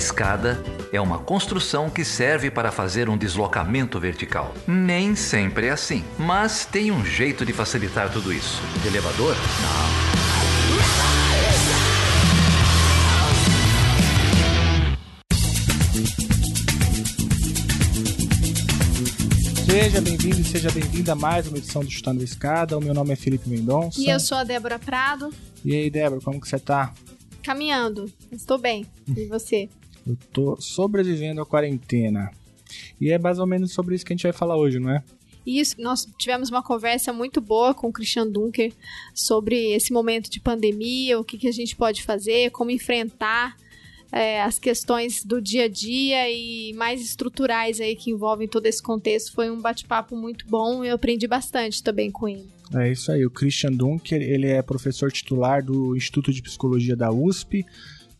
escada é uma construção que serve para fazer um deslocamento vertical. Nem sempre é assim, mas tem um jeito de facilitar tudo isso. De elevador? Não. Seja bem-vindo e seja bem-vinda a mais uma edição do Chutando a Escada. O meu nome é Felipe Mendonça. E eu sou a Débora Prado, E aí, Débora, como que você tá? caminhando. Estou bem. E você? Eu tô sobrevivendo à quarentena. E é mais ou menos sobre isso que a gente vai falar hoje, não é? Isso, nós tivemos uma conversa muito boa com o Christian Dunker sobre esse momento de pandemia, o que, que a gente pode fazer, como enfrentar é, as questões do dia a dia e mais estruturais aí que envolvem todo esse contexto. Foi um bate-papo muito bom e eu aprendi bastante também com ele. É isso aí. O Christian Dunker, ele é professor titular do Instituto de Psicologia da USP,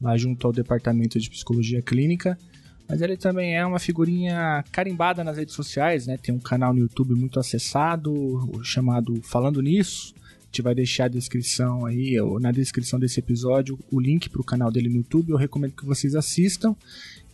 lá junto ao Departamento de Psicologia Clínica. Mas ele também é uma figurinha carimbada nas redes sociais, né? Tem um canal no YouTube muito acessado, chamado Falando Nisso. A gente vai deixar a descrição aí, ou na descrição desse episódio, o link para o canal dele no YouTube. Eu recomendo que vocês assistam.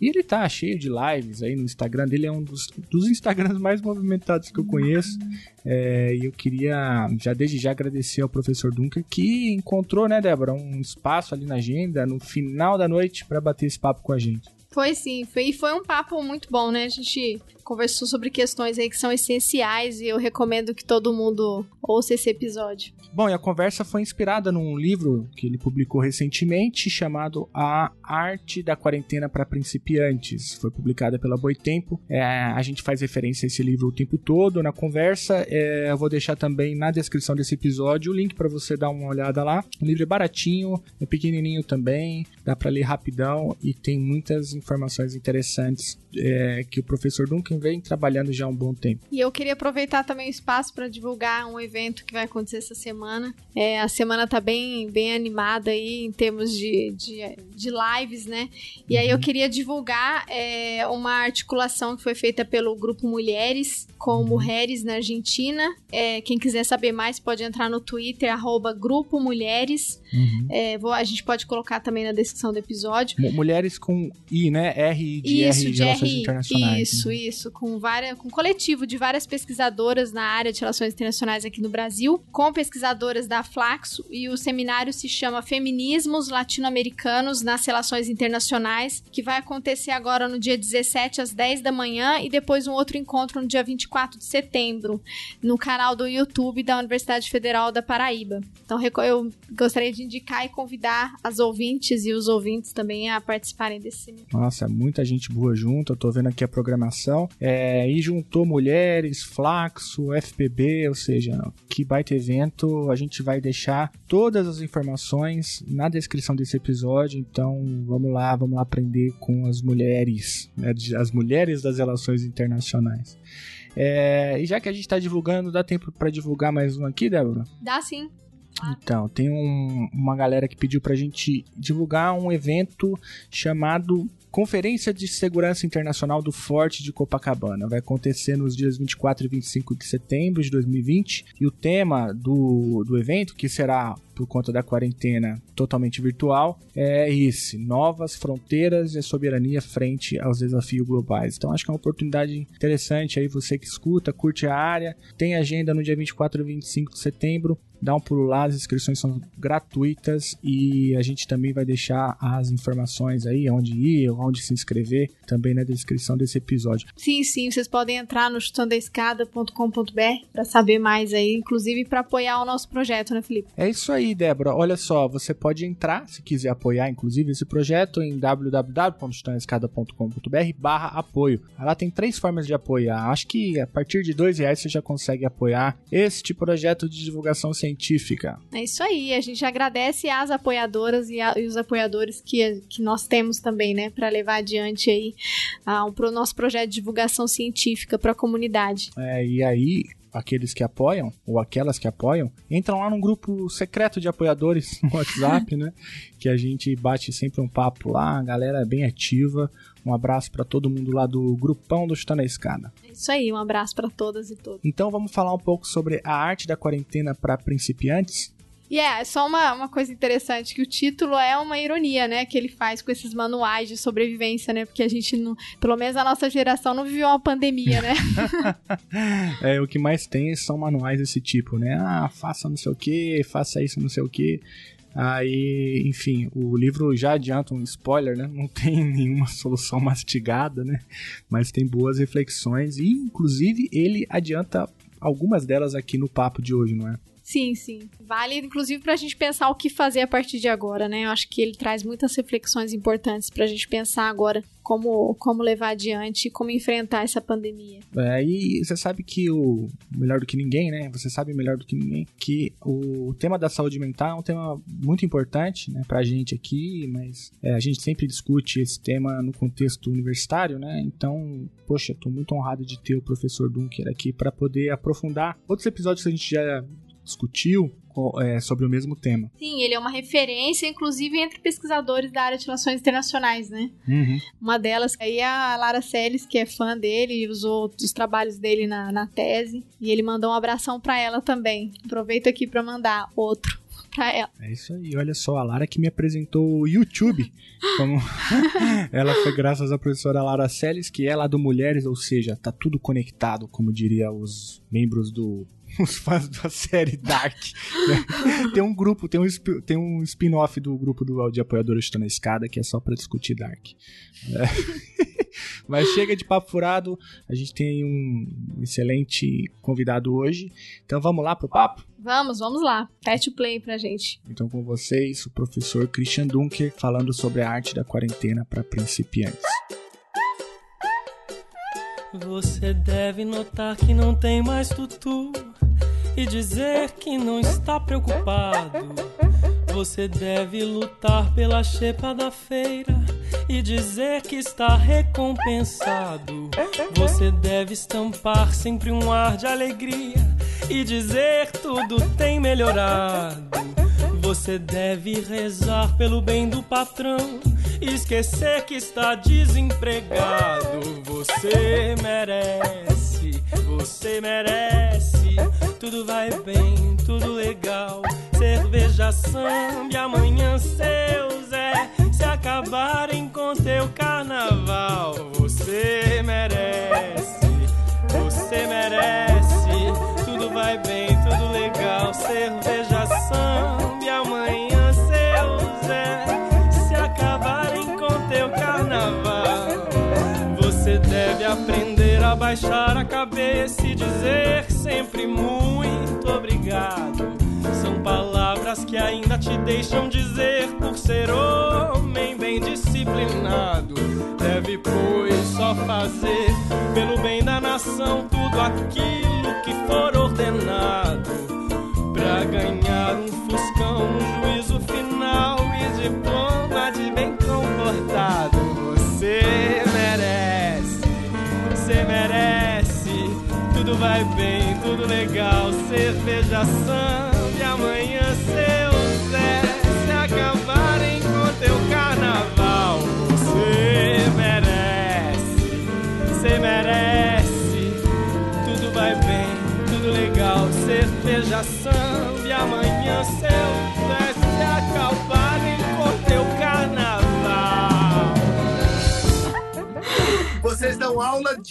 E ele tá cheio de lives aí no Instagram dele, é um dos, dos Instagrams mais movimentados que eu conheço. É, e eu queria já desde já agradecer ao professor Dunker que encontrou, né, Débora, um espaço ali na agenda no final da noite para bater esse papo com a gente. Foi sim, foi, e foi um papo muito bom, né? A gente conversou sobre questões aí que são essenciais e eu recomendo que todo mundo ouça esse episódio. Bom, e a conversa foi inspirada num livro que ele publicou recentemente chamado A Arte da Quarentena para Principiantes. Foi publicada pela Boitempo. É, a gente faz referência a esse livro o tempo todo na conversa. É, eu vou deixar também na descrição desse episódio o link para você dar uma olhada lá. O livro é baratinho, é pequenininho também, dá para ler rapidão e tem muitas informações interessantes é, que o professor Duncan vem trabalhando já há um bom tempo. E eu queria aproveitar também o espaço para divulgar um evento que vai acontecer essa semana. É, a semana tá bem, bem animada aí em termos de, de, de lives, né? E aí eu queria divulgar é, uma articulação que foi feita pelo Grupo Mulheres com Mulheres na Argentina. É, quem quiser saber mais pode entrar no Twitter, arroba Grupo Mulheres. Uhum. É, vou- a gente pode colocar também na descrição do episódio. Mu- Mulheres com I, né? R de Isso, R de de Relações RI. Internacionais. Isso, isso. Com, várias, com um coletivo de várias pesquisadoras na área de relações internacionais aqui no Brasil, com pesquisadoras da Flaxo, e o seminário se chama Feminismos Latino-Americanos nas Relações Internacionais, que vai acontecer agora no dia 17 às 10 da manhã e depois um outro encontro no dia 24 de setembro, no canal do YouTube da Universidade Federal da Paraíba. Então eu gostaria de indicar e convidar as ouvintes e os ouvintes também a participarem desse. Nossa, muita gente boa junto. Eu tô vendo aqui a programação. É, e juntou mulheres, Flaxo, FPB, ou seja, que baita evento. A gente vai deixar todas as informações na descrição desse episódio. Então vamos lá, vamos lá aprender com as mulheres, né, as mulheres das relações internacionais. É, e já que a gente tá divulgando, dá tempo para divulgar mais um aqui, Débora? Dá sim. Então, tem um- uma galera que pediu pra gente divulgar um evento chamado Conferência de Segurança Internacional do Forte de Copacabana. Vai acontecer nos dias 24 e 25 de setembro de 2020. E o tema do, do evento, que será por conta da quarentena totalmente virtual, é esse: Novas Fronteiras e Soberania frente aos desafios globais. Então, acho que é uma oportunidade interessante aí, você que escuta, curte a área. Tem agenda no dia 24 e 25 de setembro. Dá um pulo lá, as inscrições são gratuitas e a gente também vai deixar as informações aí, onde ir, onde se inscrever, também na descrição desse episódio. Sim, sim, vocês podem entrar no chutandoaescada.com.br para saber mais aí, inclusive para apoiar o nosso projeto, né, Felipe? É isso aí, Débora. Olha só, você pode entrar, se quiser apoiar, inclusive, esse projeto em www.chutandoaescada.com.br barra apoio. Lá tem três formas de apoiar. Acho que a partir de dois reais você já consegue apoiar este projeto de divulgação científica. É isso aí, a gente agradece às apoiadoras e, a- e os apoiadores que, que nós temos também, né, para levar adiante aí ah, um, pro nosso projeto de divulgação científica para a comunidade. É, e aí, aqueles que apoiam, ou aquelas que apoiam, entram lá num grupo secreto de apoiadores no WhatsApp, né? Que a gente bate sempre um papo lá, a galera é bem ativa. Um abraço para todo mundo lá do grupão do Chuta na Escada. É isso aí, um abraço para todas e todos. Então vamos falar um pouco sobre a arte da quarentena para principiantes. E é, só uma, uma coisa interessante, que o título é uma ironia, né? Que ele faz com esses manuais de sobrevivência, né? Porque a gente, não, pelo menos a nossa geração, não viveu uma pandemia, né? é, o que mais tem são manuais desse tipo, né? Ah, faça não sei o que, faça isso não sei o que. Aí, enfim, o livro já adianta um spoiler, né? Não tem nenhuma solução mastigada, né? Mas tem boas reflexões e, inclusive, ele adianta algumas delas aqui no papo de hoje, não é? Sim, sim. Vale, inclusive, para a gente pensar o que fazer a partir de agora, né? Eu acho que ele traz muitas reflexões importantes para a gente pensar agora como, como levar adiante como enfrentar essa pandemia. É, e você sabe que o melhor do que ninguém, né? Você sabe melhor do que ninguém que o tema da saúde mental é um tema muito importante, né, pra gente aqui, mas é, a gente sempre discute esse tema no contexto universitário, né? Então, poxa, tô muito honrado de ter o professor Dunker aqui para poder aprofundar outros episódios que a gente já discutiu é, sobre o mesmo tema. Sim, ele é uma referência, inclusive, entre pesquisadores da área de relações internacionais, né? Uhum. Uma delas aí é a Lara Seles, que é fã dele e usou os trabalhos dele na, na tese. E ele mandou um abração para ela também. Aproveito aqui para mandar outro. Pra ela. É isso aí, olha só, a Lara que me apresentou o YouTube. Como ela foi graças à professora Lara Seles, que é lá do Mulheres, ou seja, tá tudo conectado, como diria os membros do os fãs da série Dark. Né? Tem um grupo, tem um, tem um spin-off do grupo do, de apoiadores Estou na Escada que é só para discutir Dark. É. Mas chega de papo furado, a gente tem um excelente convidado hoje. Então vamos lá pro papo? Vamos, vamos lá. Pet o play pra gente. Então com vocês, o professor Christian Dunker falando sobre a arte da quarentena para principiantes. Você deve notar que não tem mais tutu e dizer que não está preocupado. Você deve lutar pela chepa da feira e dizer que está recompensado. Você deve estampar sempre um ar de alegria e dizer tudo tem melhorado. Você deve rezar pelo bem do patrão e esquecer que está desempregado. Você merece, você merece tudo vai bem, tudo legal. Cerveja samba, amanhã seu Zé. Se acabarem com teu carnaval, você merece, você merece. Tudo vai bem, tudo legal. Cerveja aprender a baixar a cabeça e dizer sempre muito obrigado. São palavras que ainda te deixam dizer por ser homem bem disciplinado. Deve, pois, só fazer pelo bem da nação tudo aquilo que for ordenado. Cerveja samba e amanhã seu Zé se acabarem com teu carnaval. Você merece, você merece, tudo vai bem, tudo legal, cerveja samba e amanhã seu Zé se acabarem com teu carnaval. Vocês dão aula de.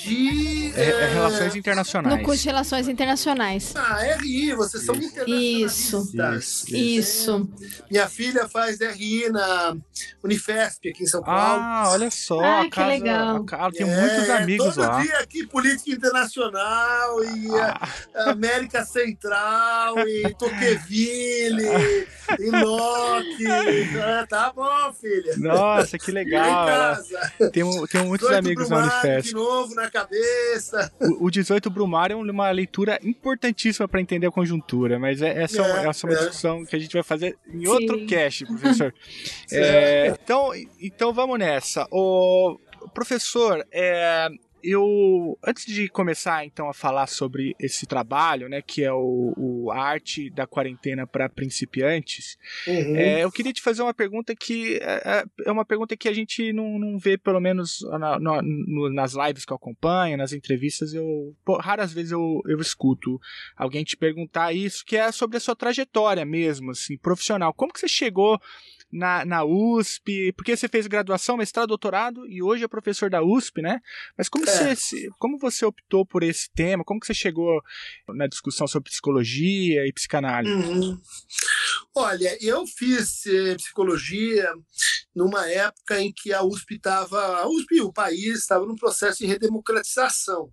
É, é Relações Internacionais. No curso de Relações Internacionais. Ah, RI, vocês são Isso. internacionalistas. Isso. Isso. Minha filha faz RI na Unifesp, aqui em São Paulo. Ah, olha só. Ah, a que casa, legal. a casa tem É, muitos amigos todo lá. dia aqui, política internacional, e Ah. a- América Central, e Tocqueville, e Locke. É, tá bom, filha. Nossa, que legal. ela- casa. Tem, tem muitos 18 amigos na Unifesp. de novo na cabeça. O, o 18 Brumário é uma leitura importantíssima para entender a conjuntura, mas é, essa, é, É, essa é uma é. discussão que a gente vai fazer em Sim. outro cast, professor. É, então, então vamos nessa. O professor, é, eu antes de começar então a falar sobre esse trabalho, né, que é o, o a arte da quarentena para principiantes, uhum. é, eu queria te fazer uma pergunta que é, é, é uma pergunta que a gente não, não vê pelo menos na, na, no, nas lives que eu acompanho, nas entrevistas eu pô, raras vezes eu, eu escuto alguém te perguntar isso, que é sobre a sua trajetória mesmo, assim, profissional. Como que você chegou na, na USP, porque você fez graduação, mestrado, doutorado e hoje é professor da USP, né? Mas como, é. você, como você optou por esse tema? Como que você chegou na discussão sobre psicologia e psicanálise? Uhum. Olha, eu fiz eh, psicologia numa época em que a USP estava, a USP, o país, estava num processo de redemocratização.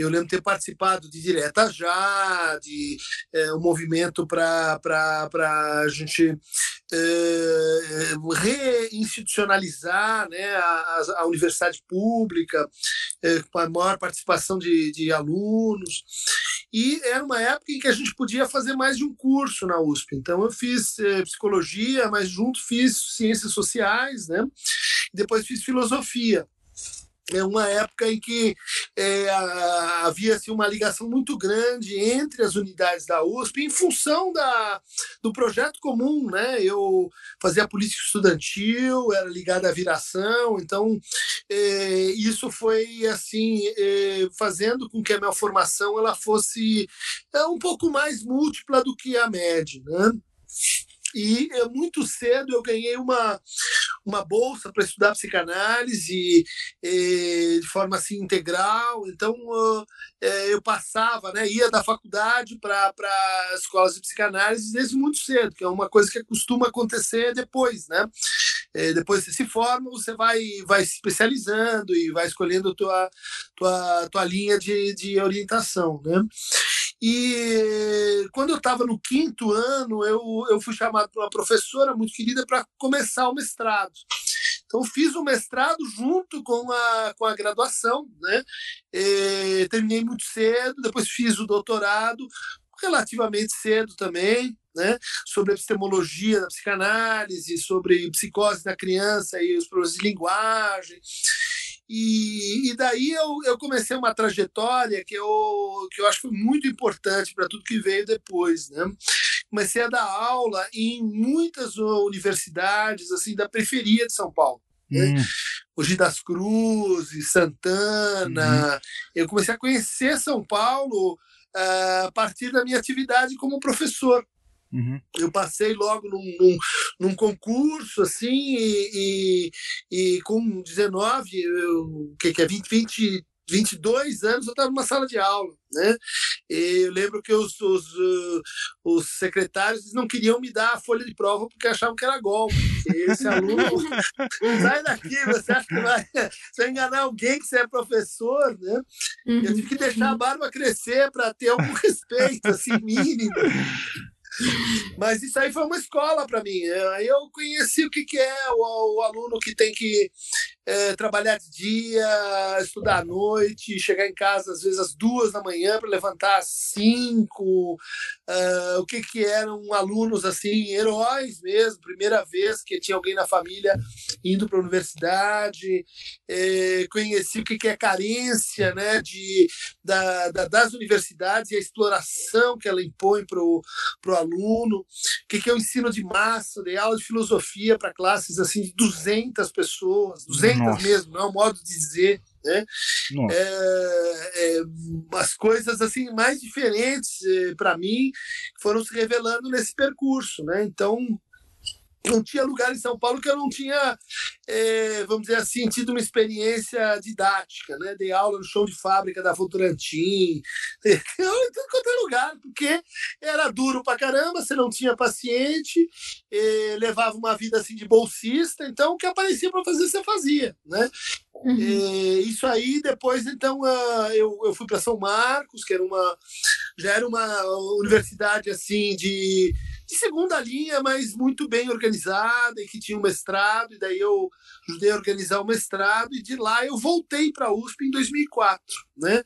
Eu lembro ter participado de Direta Já, de é, um movimento para a gente é, reinstitucionalizar né, a, a universidade pública, é, com a maior participação de, de alunos. E era uma época em que a gente podia fazer mais de um curso na USP. Então eu fiz eh, psicologia, mas junto fiz ciências sociais, né? Depois fiz filosofia é uma época em que é, havia assim, uma ligação muito grande entre as unidades da USP em função da, do projeto comum. Né? Eu fazia política estudantil, era ligado à viração, então é, isso foi assim é, fazendo com que a minha formação ela fosse é, um pouco mais múltipla do que a média. Né? E muito cedo eu ganhei uma, uma bolsa para estudar psicanálise de forma assim integral. Então é, eu passava, né, ia da faculdade para escolas de psicanálise desde muito cedo, que é uma coisa que costuma acontecer depois, né? Depois você se forma, você vai, vai se especializando e vai escolhendo a tua, tua, tua linha de, de orientação, né? E quando eu estava no quinto ano, eu, eu fui chamado por uma professora muito querida para começar o mestrado. Então, fiz o mestrado junto com a, com a graduação, né? E, terminei muito cedo, depois fiz o doutorado relativamente cedo também, né? Sobre epistemologia da psicanálise, sobre psicose da criança e os problemas de linguagem. E, e daí eu, eu comecei uma trajetória que eu, que eu acho que foi muito importante para tudo que veio depois. Né? Comecei a dar aula em muitas universidades assim da periferia de São Paulo. Né? Hum. Mogi das Cruzes, Santana. Uhum. Eu comecei a conhecer São Paulo uh, a partir da minha atividade como professor. Uhum. Eu passei logo num, num, num concurso, assim, e, e, e, com 19, o que, que é 20, 20, 22 anos, eu estava numa sala de aula. Né? E eu lembro que os, os, uh, os secretários não queriam me dar a folha de prova porque achavam que era golpe. Esse aluno sai daqui, você acha que vai, vai enganar alguém que você é professor, né? Uhum. Eu tive que deixar a barba crescer para ter algum respeito, assim, mínimo. Mas isso aí foi uma escola para mim. Aí eu conheci o que, que é o, o aluno que tem que é, trabalhar de dia, estudar à noite, chegar em casa às vezes às duas da manhã para levantar às cinco. Uh, o que, que eram alunos assim, heróis mesmo, primeira vez que tinha alguém na família indo para a universidade. É, conheci o que, que é carência né, de, da, da, das universidades e a exploração que ela impõe para o aluno. O que, que é o ensino de massa, dei aula de filosofia para classes assim, de 200 pessoas, 200 nossa. mesmo, não é um modo de dizer. Né? É, é, as coisas assim mais diferentes é, para mim foram se revelando nesse percurso, né? Então não tinha lugar em São Paulo que eu não tinha, é, vamos dizer assim, tido uma experiência didática, né? Dei aula no show de fábrica da Votorantim, em tudo quanto é lugar, porque era duro pra caramba, você não tinha paciente, é, levava uma vida assim de bolsista, então o que aparecia para fazer, você fazia, né? Uhum. É, isso aí, depois, então, uh, eu, eu fui para São Marcos, que era uma, já era uma universidade assim de de segunda linha, mas muito bem organizada e que tinha um mestrado, e daí eu ajudei a organizar o mestrado, e de lá eu voltei para a USP em 2004, né?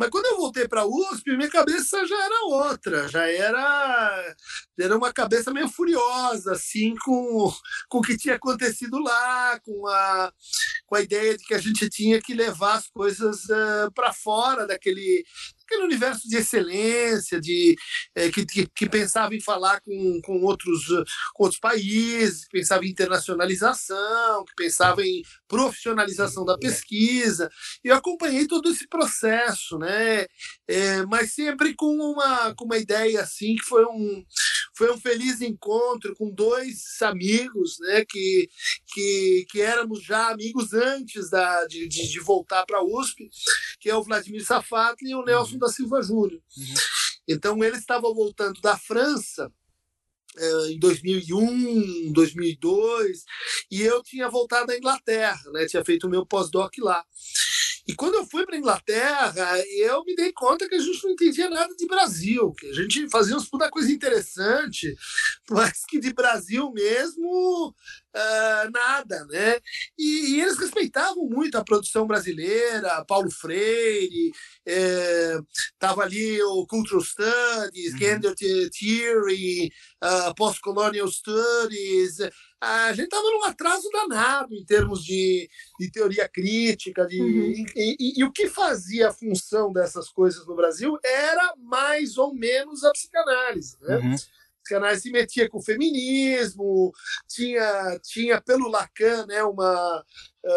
Mas quando eu voltei para a USP, minha cabeça já era outra, já era, era uma cabeça meio furiosa, assim, com, com o que tinha acontecido lá, com a, com a ideia de que a gente tinha que levar as coisas uh, para fora daquele, aquele universo de excelência, de é, que, que, que, pensava em falar com, com, outros, com outros países, que pensava em internacionalização, que pensava em profissionalização da pesquisa. Eu acompanhei todo esse processo, né? É, mas sempre com uma, com uma ideia assim que foi um, foi um feliz encontro com dois amigos, né? Que, que, que éramos já amigos antes da, de, de, de voltar para a USP, que é o Vladimir Safatli e o Nelson da Silva Júnior. Uhum. Então, ele estava voltando da França eh, em 2001, 2002, e eu tinha voltado da Inglaterra, né? tinha feito o meu pós-doc lá. E quando eu fui para a Inglaterra, eu me dei conta que a gente não entendia nada de Brasil, que a gente fazia uns puta coisa interessante, mas que de Brasil mesmo uh, nada, né? E, e, eles respeitavam muito a produção brasileira, Paulo Freire, estava é, ali o Cultural Studies, uhum. Gender Theory, uh, Post-Colonial Studies, a gente estava num atraso danado em termos de, de teoria crítica. De, uhum. e, e, e, o que fazia a função dessas coisas no Brasil era mais ou menos a psicanálise. Né? Uhum. A psicanálise se metia com o feminismo, tinha, tinha pelo Lacan né, uma,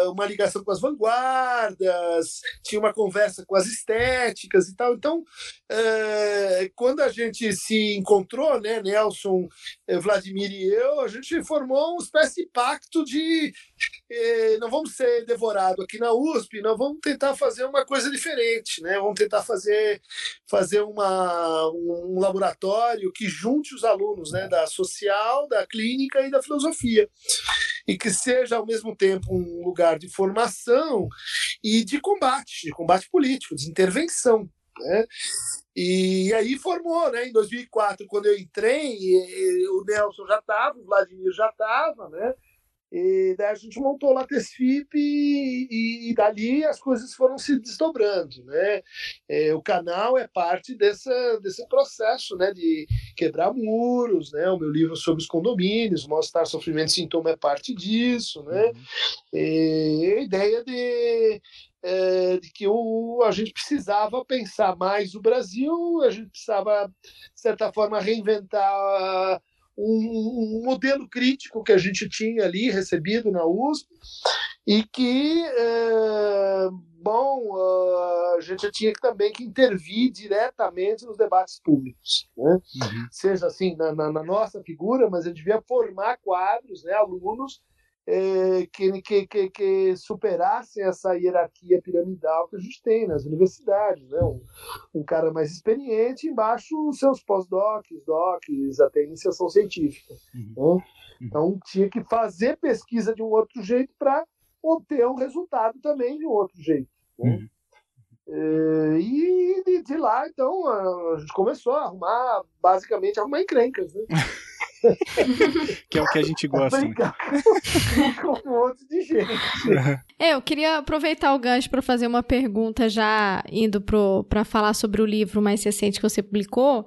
uma ligação com as vanguardas, tinha uma conversa com as estéticas e tal. Então, é, quando a gente se encontrou, né, Nelson, eh, Vladimir e eu, a gente formou uma espécie de pacto de não vamos ser devorado aqui na USP, não vamos tentar fazer uma coisa diferente, né? Vamos tentar fazer fazer uma, um laboratório que junte os alunos, né, da social, da clínica e da filosofia e que seja ao mesmo tempo um lugar de formação e de combate, de combate político, de intervenção. Né? E aí formou, né? Em 2004, quando eu entrei, o Nelson já estava, o Vladimir já estava, né? E daí a gente montou o Latesfip e, e, e, dali as coisas foram se desdobrando, né? É, o canal é parte dessa, desse processo, né? De quebrar muros, né? O meu livro sobre os condomínios, Mostrar Sofrimento e Sintoma é parte disso, né? Uhum. E a ideia de, é, de que o, a gente precisava pensar mais o Brasil, a gente precisava, de certa forma, reinventar um, um, modelo crítico que a gente tinha ali recebido na USP e que, é, bom, a gente tinha também que intervir diretamente nos debates públicos, né? uhum. seja assim na, na, na, nossa figura, mas a gente devia formar quadros, né, alunos é, que, que, que, que, superassem essa hierarquia piramidal que a gente tem nas universidades. Né? Um, um cara mais experiente, embaixo os seus pós-docs, docs, até iniciação científica. Uhum. Né? Uhum. Então tinha que fazer pesquisa de um outro jeito para obter um resultado também de um outro jeito. Né? Uhum. É, e de, de, lá, então, a gente começou a arrumar, basicamente, arrumar encrencas. Né? que é o que a gente gosta. Com um monte de gente. É, eu queria aproveitar o gancho para fazer uma pergunta já indo para falar sobre o livro mais recente que você publicou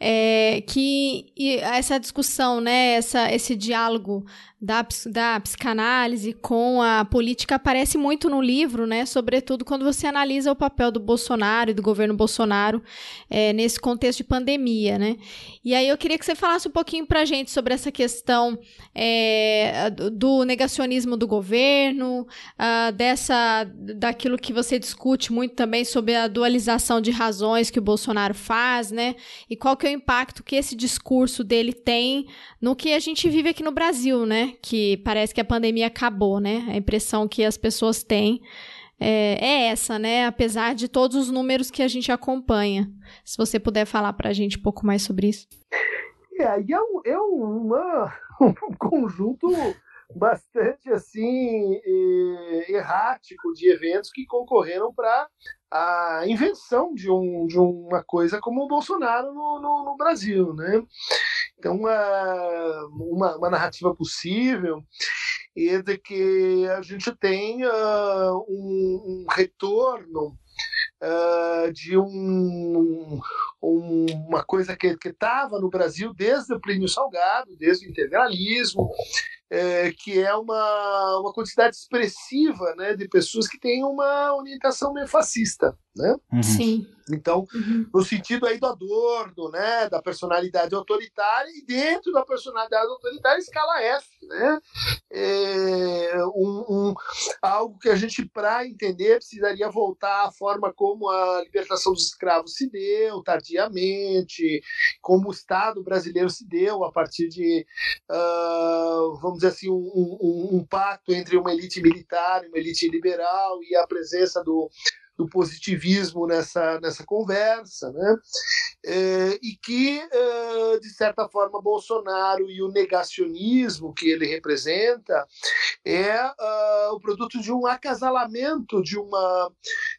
é, que essa discussão, né, essa, esse diálogo da, da psicanálise com a política aparece muito no livro, né, sobretudo quando você analisa o papel do Bolsonaro e do governo Bolsonaro é, nesse contexto de pandemia, né. E aí eu queria que você falasse um pouquinho para a gente sobre essa questão é, do negacionismo do governo, uh, dessa, daquilo que você discute muito também sobre a dualização de razões que o Bolsonaro faz, né, e qual que é o impacto que esse discurso dele tem no que a gente vive aqui no Brasil, né? Que parece que a pandemia acabou, né? A impressão que as pessoas têm é, é essa, né? Apesar de todos os números que a gente acompanha. Se você puder falar para a gente um pouco mais sobre isso. É, é, um, é uma, um conjunto bastante assim errático de eventos que concorreram para a invenção de, um, de uma coisa como o Bolsonaro no, no, no Brasil. Né? Então, uma, uma narrativa possível é de que a gente tem uh, um, um, retorno uh, de um, um, uma coisa que estava no Brasil desde o Plínio Salgado, desde o integralismo, é, que é uma, uma quantidade expressiva né, de pessoas que têm uma orientação meio fascista. Né? Uhum. Sim. Então, uhum. no sentido aí do Adorno, né, da personalidade autoritária, e dentro da personalidade autoritária, escala F, né? É um, um, algo que a gente, para entender, precisaria voltar à forma como a libertação dos escravos se deu, tardiamente, como o Estado brasileiro se deu a partir de, uh, vamos dizer assim, um, um, um pacto entre uma elite militar e uma elite liberal e a presença do do positivismo nessa, nessa conversa, né? É, e que, é, de certa forma, Bolsonaro e o negacionismo que ele representa é uh, o produto de um acasalamento de, uma,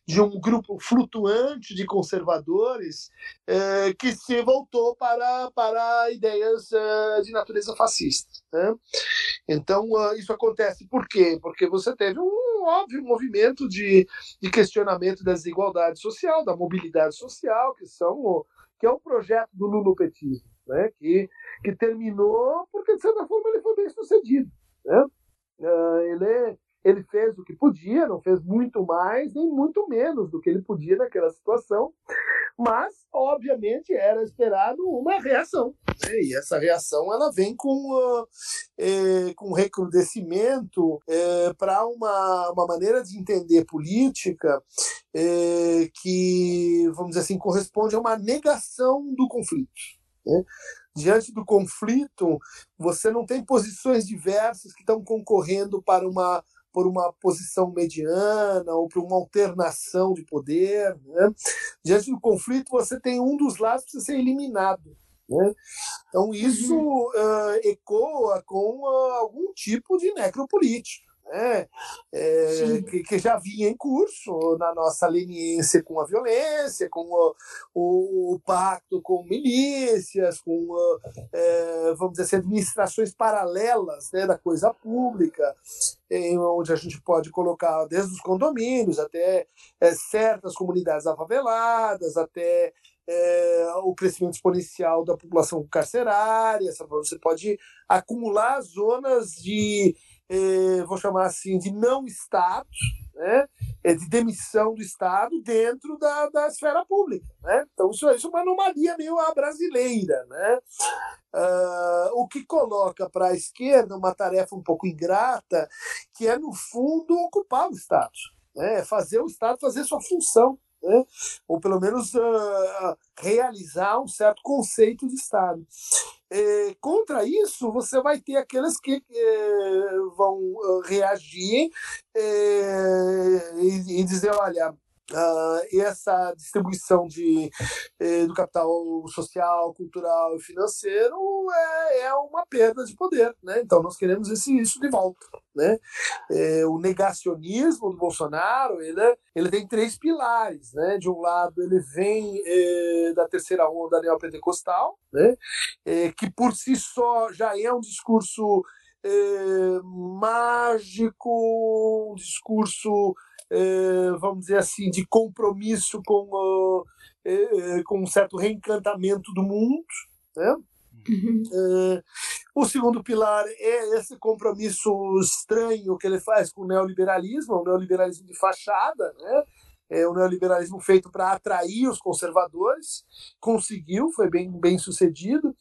de um grupo flutuante de conservadores é, que se voltou para, para ideias uh, de natureza fascista. Né? Então, uh, isso acontece por quê? Porque você teve um óbvio movimento de, de questionamento da desigualdade social, da mobilidade social, que são que é o projeto do lulopetismo, né? que, que terminou porque, de certa forma, ele foi bem sucedido. Né? Uh, ele, ele fez o que podia, não fez muito mais, nem muito menos do que ele podia naquela situação, mas, obviamente, era esperado uma reação. Né? E essa reação ela vem com, uh, com recrudescimento eh, para uma, uma maneira de entender política eh, que, vamos dizer assim, corresponde a uma negação do conflito. Né? Diante do conflito, você não tem posições diversas que estão concorrendo para uma por uma posição mediana ou por uma alternação de poder. Né? Diante do conflito, você tem um dos lados que precisa ser eliminado. Né? Então, isso uh, ecoa com uh, algum tipo de necropolítica né? É, que, que, já vinha em curso na nossa leniência com a violência, com o, o, o pacto com milícias, com, é, vamos dizer assim, administrações paralelas né, da coisa pública, em, onde a gente pode colocar desde os condomínios até é, certas comunidades afaveladas, até é, o crescimento exponencial da população carcerária, você pode acumular zonas de eh, vou chamar assim, de não Estado, né? É de demissão do Estado dentro da, da esfera pública. Né? Então, isso, isso é uma anomalia meio brasileira. Né? Uh, o que coloca para a esquerda uma tarefa um pouco ingrata, que é, no fundo, ocupar o Estado. Né? Fazer o Estado fazer sua função né? ou pelo menos uh, realizar um certo conceito de Estado. É, contra isso, você vai ter aqueles que é, vão uh, reagir é, e, e dizer: olha, Uh, essa distribuição de, eh, do capital social, cultural e financeiro é, é, uma perda de poder. Né? Então, nós queremos esse, isso de volta. Né? É, o negacionismo do Bolsonaro ele, é, ele tem três pilares. Né? De um lado, ele vem é, da terceira onda neopentecostal, né? É, que por si só já é um discurso é, mágico, um discurso eh, vamos dizer assim, de compromisso com, eh, com um certo reencantamento do mundo. Né? Uhum. Eh, o segundo pilar é esse compromisso estranho que ele faz com o neoliberalismo, o neoliberalismo de fachada, né? é o neoliberalismo feito para atrair os conservadores, conseguiu, foi bem, bem sucedido.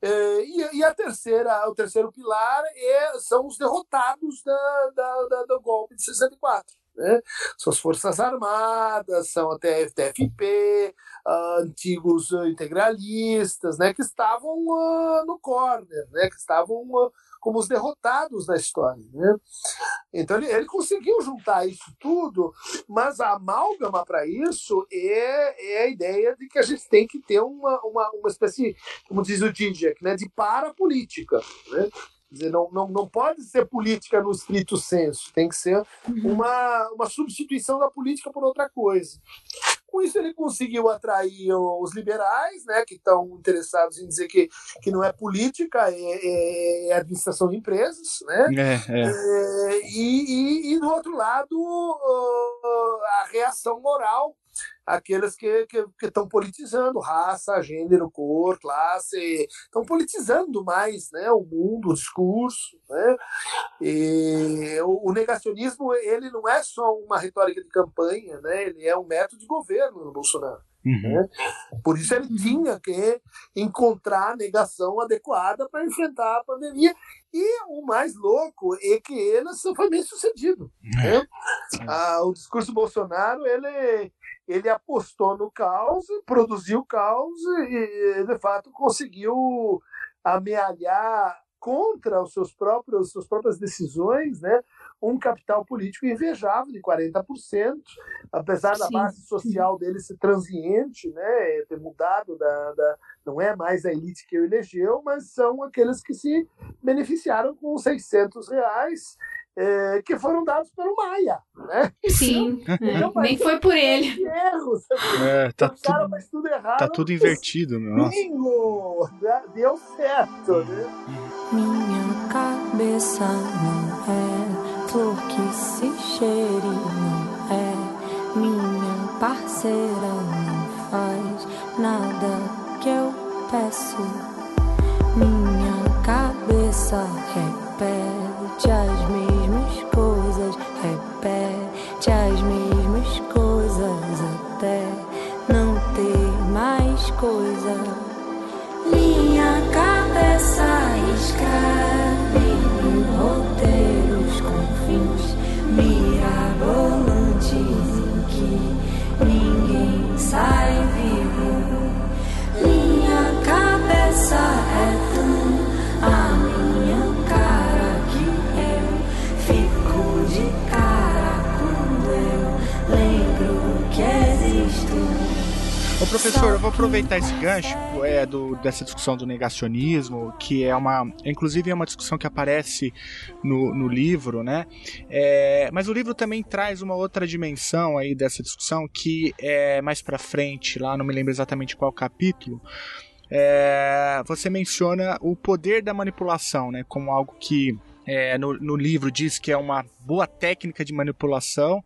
É, e, e, a terceira, o terceiro pilar é, são os derrotados da, da, da, do golpe de 64 né? São as Forças Armadas, são até a FTFP, uh, antigos uh, integralistas, né? Que estavam uh, no corner, né? Que estavam como os derrotados da história, né? Então ele, ele conseguiu juntar isso tudo, mas a amálgama para isso é, é a ideia de que a gente tem que ter uma, uma, uma espécie, como diz o Zizek, né? De parapolítica, né? Dizer, não, não, não pode ser política no estrito senso, tem que ser uhum. uma, uma substituição da política por outra coisa. Com isso, ele conseguiu atrair os liberais, né, que estão interessados em dizer que, que não é política, é, é, é administração de empresas. Né? É, é. é e, e, e, do outro lado, a reação moral aqueles que estão politizando raça, gênero, cor, classe, estão politizando mais né, o mundo, o discurso. Né? E o, o, negacionismo ele não é só uma retórica de campanha, né? ele é um método de governo no Bolsonaro. Uhum. Né? Por isso ele tinha que encontrar a negação adequada para enfrentar a pandemia. E o mais louco é que ele foi bem sucedido. Né? É. Ah, o discurso Bolsonaro ele ele apostou no caos, produziu caos e, de fato, conseguiu amealhar contra os seus próprios suas próprias decisões, né, um capital político invejável de 40%, apesar da base social dele ser transiente, né, ter mudado da, da, não é mais a elite que o elegeu, mas são aqueles que se beneficiaram com 600 reais é, que foram dados pelo Maia, né? Sim, então, é, nem foi por ele. Erros, é, tá, tudo, tudo errado, tá tudo invertido, meu. Bingo! Deu certo, né? Minha cabeça não é flor que se cheire, não é minha parceira, não faz nada que eu peço. Minha cabeça repete as professor, eu vou aproveitar esse gancho é, do, dessa discussão do negacionismo, que é uma. Inclusive é uma discussão que aparece no, no livro, né? É, mas o livro também traz uma outra dimensão aí dessa discussão que é mais pra frente, lá não me lembro exatamente qual capítulo. É, você menciona o poder da manipulação, né? Como algo que é, no, no livro diz que é uma boa técnica de manipulação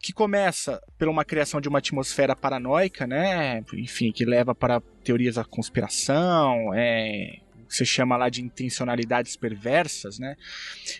que começa pela uma criação de uma atmosfera paranoica, né? Enfim, que leva para teorias da conspiração, é, você chama lá de intencionalidades perversas, né?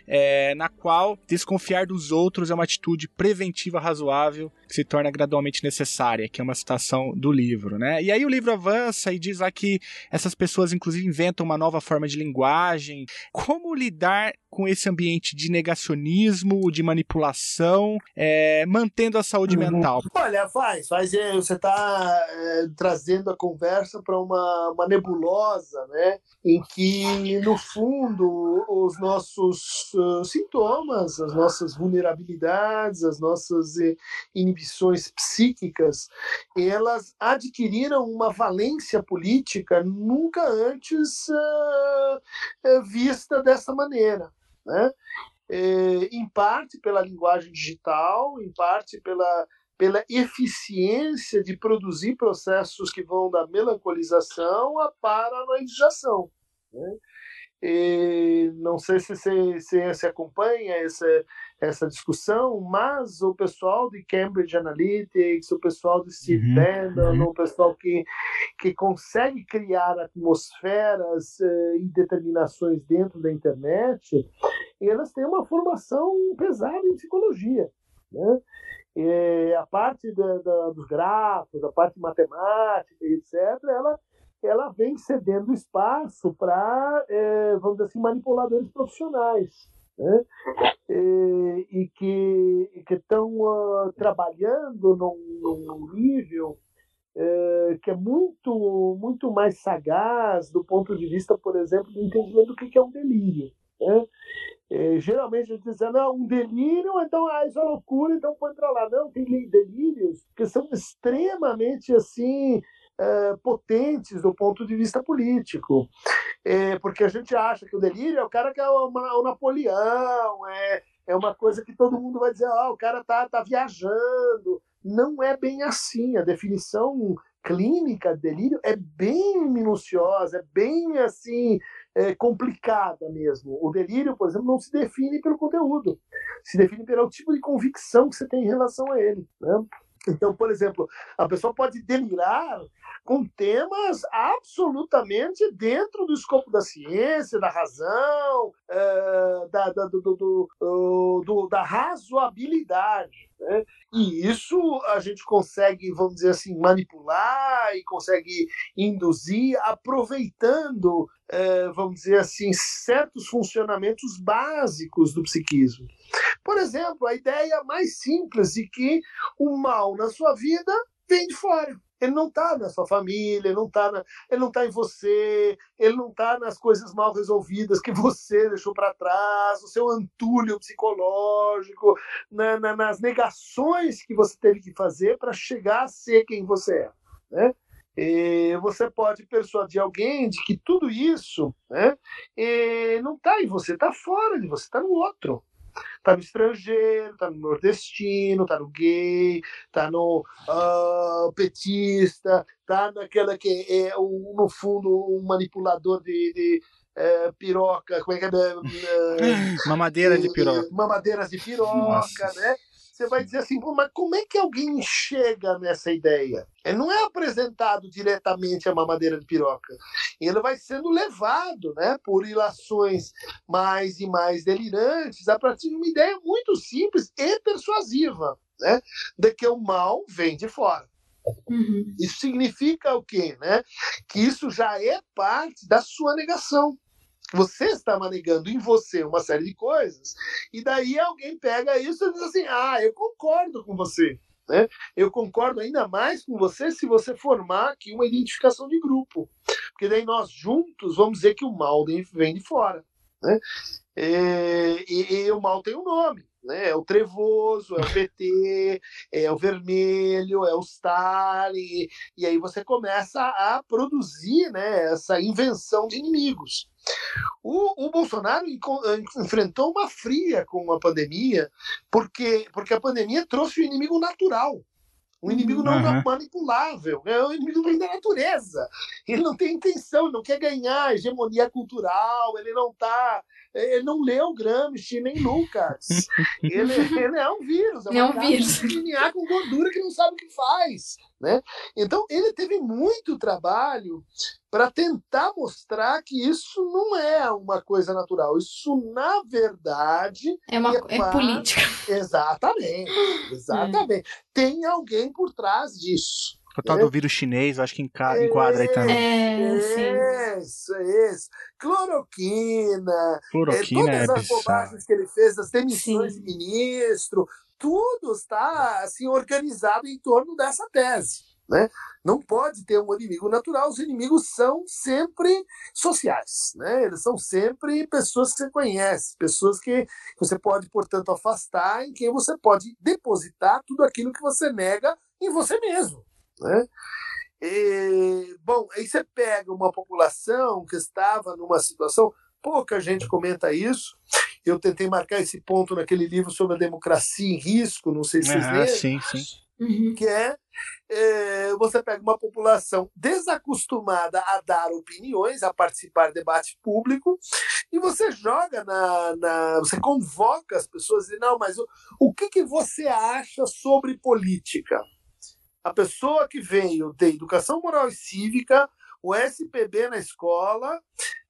É, na qual desconfiar dos outros é uma atitude preventiva razoável que se torna gradualmente necessária, que é uma citação do livro, né? E aí o livro avança e diz lá que essas pessoas inclusive inventam uma nova forma de linguagem. Como lidar com esse ambiente de negacionismo, de manipulação, é, mantendo a saúde uhum. mental? Olha, faz, faz. É, você está é, trazendo a conversa para uma, uma nebulosa, né? Em que, no fundo, os nossos uh, sintomas, as nossas vulnerabilidades, as nossas uh, inibições psíquicas, elas adquiriram uma valência política nunca antes uh, vista dessa maneira né? É, em parte pela linguagem digital, em parte pela, pela eficiência de produzir processos que vão da melancolização à paranoidização. Né? E não sei se você acompanha essa, essa discussão, mas o pessoal de Cambridge Analytics, o pessoal de Steve uhum, Bannon, uhum. o pessoal que, que consegue criar atmosferas eh, e determinações dentro da internet, elas têm uma formação pesada em psicologia. Né? E a parte da, da, dos grafos, a parte matemática, etc., ela ela vem cedendo espaço para, é, vamos dizer assim, manipuladores profissionais. Né? E, que estão uh, ah, trabalhando num, num nível é, que é muito, muito mais sagaz do ponto de vista, por exemplo, do entendimento do que é um delírio. Né? É, geralmente a gente diz, não, um delírio, então ah, isso é loucura, então pode entrar lá. Não, tem delírios que são extremamente assim é, potentes do ponto de vista político. É, porque a gente acha que o delírio é o cara que é o Napoleão, é, é uma coisa que todo mundo vai dizer, ah, o cara tá, tá viajando. Não é bem assim. A definição clínica de delírio é bem minuciosa, é bem assim é, complicada mesmo. O delírio, por exemplo, não se define pelo conteúdo, se define pelo tipo de convicção que você tem em relação a ele. Né? Então, por exemplo, a pessoa pode delirar com temas absolutamente dentro do escopo da ciência, da razão, é, da, da, do, do, do, da razoabilidade. Né? E isso a gente consegue, vamos dizer assim, manipular e consegue induzir aproveitando, é, vamos dizer assim, certos funcionamentos básicos do psiquismo. Por exemplo, a ideia mais simples de que o mal na sua vida vem de fora. Ele não está na sua família, ele não está tá em você, ele não está nas coisas mal resolvidas que você deixou para trás, no seu antulho psicológico, na, na, nas negações que você teve que fazer para chegar a ser quem você é. Né? E você pode persuadir alguém de que tudo isso né, não está em você, está fora de você, está no outro. Tá no estrangeiro, tá no nordestino, tá no gay, tá no uh, petista, tá naquela que é, um, no fundo, um manipulador de, de é, piroca, como é que é? Uh, mamadeira de piroca. Mamadeiras de piroca, Nossa. né? Você vai dizer assim, mas como é que alguém chega nessa ideia? Ele não é apresentado diretamente a mamadeira de piroca. Ele vai sendo levado né, por ilações mais e mais delirantes a partir de uma ideia muito simples e persuasiva, né, de que o mal vem de fora. Uhum. Isso significa o quê? Né? Que isso já é parte da sua negação. Você está manegando em você uma série de coisas, e daí alguém pega isso e diz assim: ah, eu concordo com você. Né? Eu concordo ainda mais com você se você formar aqui uma identificação de grupo. Porque daí nós juntos vamos dizer que o mal vem de fora. Né? É, e, e, o mal tem um nome. Né? É o trevoso, é o PT, é o vermelho, é o Stalin, e aí você começa a produzir né, essa invenção de inimigos. O, o Bolsonaro enfrentou uma fria com a pandemia, porque, porque a pandemia trouxe o inimigo natural. Um inimigo não uhum. manipulável, é um inimigo da natureza. Ele não tem intenção, ele não quer ganhar hegemonia cultural, ele não tá. Ele não leu Gramsci nem Lucas. ele, ele é um vírus, é, é um vírus. DNA com gordura que não sabe o que faz. Né? Então, ele teve muito trabalho para tentar mostrar que isso não é uma coisa natural. Isso, na verdade. É, uma, é, é política. Exatamente. Exatamente. É. Tem alguém por trás disso. O tal é. do vírus chinês, acho que enquadra aí também. É. Isso, isso. Cloroquina. Cloroquina é, todas é as bobagens que ele fez, as demissões sim. de ministro, tudo está assim organizado em torno dessa tese. Né? Não pode ter um inimigo natural, os inimigos são sempre sociais, né? eles são sempre pessoas que você conhece, pessoas que você pode, portanto, afastar, em quem você pode depositar tudo aquilo que você nega em você mesmo. Né? E, bom, aí você pega uma população que estava numa situação, pouca gente comenta isso, eu tentei marcar esse ponto naquele livro sobre a democracia em risco, não sei se vocês leram. Sim, sim. Uhum. Que é, é, você pega uma população desacostumada a dar opiniões, a participar de debate público, e você joga na. na você convoca as pessoas e não, mas o, o que, que você acha sobre política? A pessoa que veio de educação moral e cívica, o SPB na escola,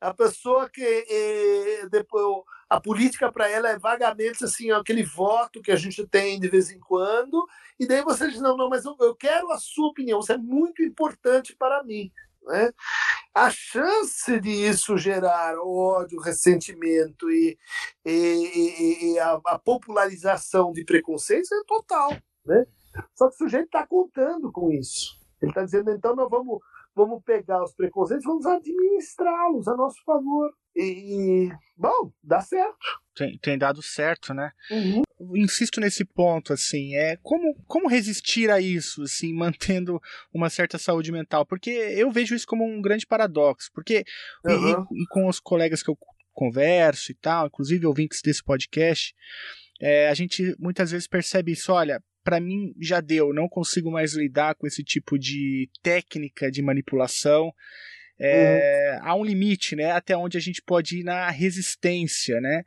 a pessoa que eh, depois a política para ela é vagamente assim, aquele voto que a gente tem de vez em quando, e daí você diz, não, não, mas eu, eu quero a sua opinião, isso é muito importante para mim. Né? A chance de isso gerar ódio, ressentimento e, e, e, e a, a, popularização de preconceitos é total. Né? Só que o sujeito está contando com isso. Ele está dizendo, então nós vamos, vamos pegar os preconceitos, vamos administrá-los a nosso favor. E, bom, dá certo. Tem, tem dado certo, né? Uhum. Insisto nesse ponto, assim, é como, como resistir a isso, assim, mantendo uma certa saúde mental? Porque eu vejo isso como um grande paradoxo, porque uhum. e, e com os colegas que eu converso e tal, inclusive ouvintes desse podcast, é, a gente muitas vezes percebe isso, olha, para mim já deu, não consigo mais lidar com esse tipo de técnica de manipulação É, uhum. Há um limite, né? Até onde a gente pode ir na resistência, né?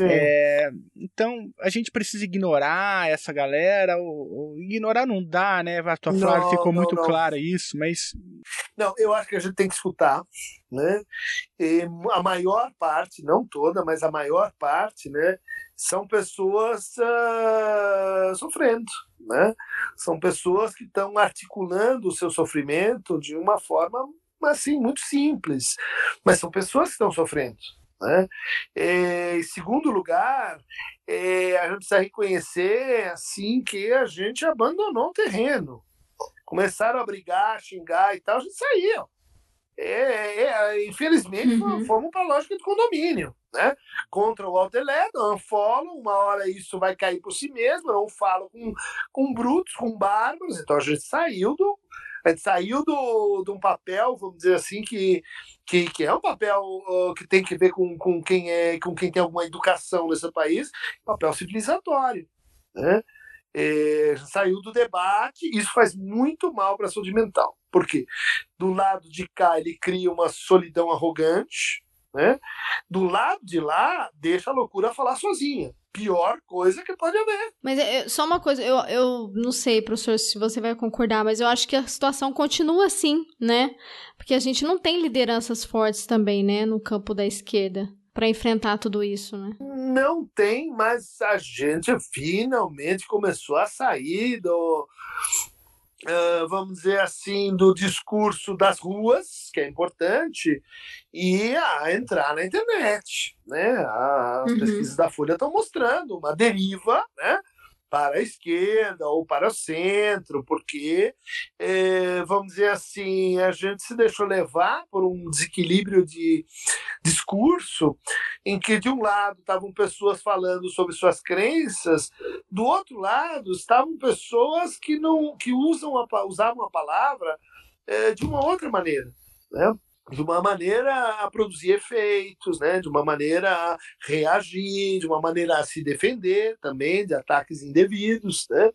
É, então, a gente precisa ignorar essa galera, ou, ou, ignorar não dá, né? A tua frase ficou não, muito não. clara isso, mas... Não, eu acho que a gente tem que escutar, né? E a maior parte, não toda, mas a maior parte, né? São pessoas uh, sofrendo, né? São pessoas que estão articulando o seu sofrimento de uma forma assim muito simples, mas são pessoas que estão sofrendo. Né? É, em segundo lugar, é, a gente precisa reconhecer assim que a gente abandonou o terreno. Começaram a brigar, xingar e tal, a gente saiu. É, é, infelizmente, uhum. fomos para a lógica de condomínio. Né? Contra o Alteledo, unfollow, uma hora isso vai cair por si mesmo, não falo com, com brutos, com bárbaros, então a gente saiu do. A gente saiu do, de um papel, vamos dizer assim, que, que, que é um papel uh, que tem que ver com, com, quem é, com quem tem alguma educação nesse país, papel civilizatório. Né? É, saiu do debate, isso faz muito mal para a saúde mental. Por quê? Do lado de cá, ele cria uma solidão arrogante, né? Do lado de lá, deixa a loucura falar sozinha. Pior coisa que pode haver. Mas é, só uma coisa, eu, eu não sei, professor, se você vai concordar, mas eu acho que a situação continua assim, né? Porque a gente não tem lideranças fortes também, né, no campo da esquerda para enfrentar tudo isso, né? Não tem, mas a gente finalmente começou a sair do, uh, vamos dizer assim, do discurso das ruas, que é importante, e a entrar na internet, né? As uhum. pesquisas da Folha estão mostrando uma deriva, né? Para a esquerda ou para o centro, porque, é, vamos dizer assim, a gente se deixou levar por um desequilíbrio de discurso, em que, de um lado, estavam pessoas falando sobre suas crenças, do outro lado, estavam pessoas que, não, que usam a, usavam a palavra é, de uma outra maneira. Né? De uma maneira a produzir efeitos, né? de uma maneira a reagir, de uma maneira a se defender também de ataques indevidos. Né?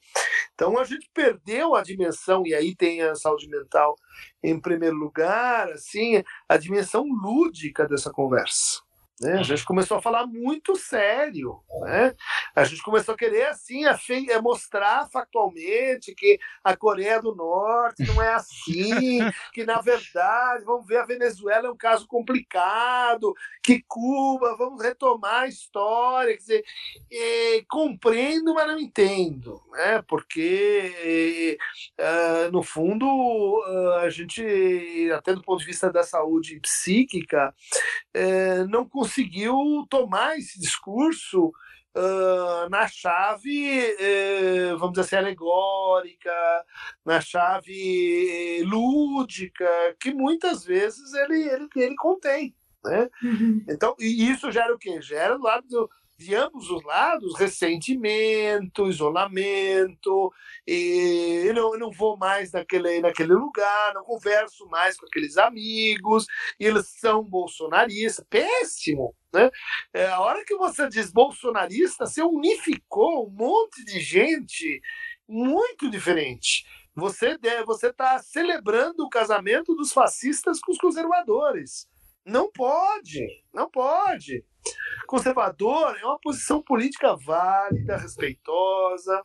Então a gente perdeu a dimensão, e aí tem a saúde mental em primeiro lugar, assim, a dimensão lúdica dessa conversa. Né? A gente começou a falar muito sério. Né? A gente começou a querer assim a fe... É mostrar factualmente que a Coreia do Norte não é assim, que na verdade, vamos ver, a Venezuela é um caso complicado, que Cuba, vamos retomar a história. Quer dizer, é, compreendo, mas não entendo. Né? Porque, é, no fundo, a gente, até do ponto de vista da saúde psíquica, é, não consegue conseguiu tomar esse discurso uh, na chave, uh, vamos dizer assim, alegórica, na chave lúdica, que muitas vezes ele, ele, ele contém. Né? Uhum. Então, e isso gera o quê? Gera do lado do, de ambos os lados ressentimento, isolamento, e eu não, eu não vou mais naquele, naquele lugar, não converso mais com aqueles amigos, eles são bolsonaristas, péssimo. Né? É, a hora que você diz bolsonarista, você unificou um monte de gente muito diferente. Você você está celebrando o casamento dos fascistas com os conservadores. Não pode, não pode. Conservador é uma posição política válida, respeitosa,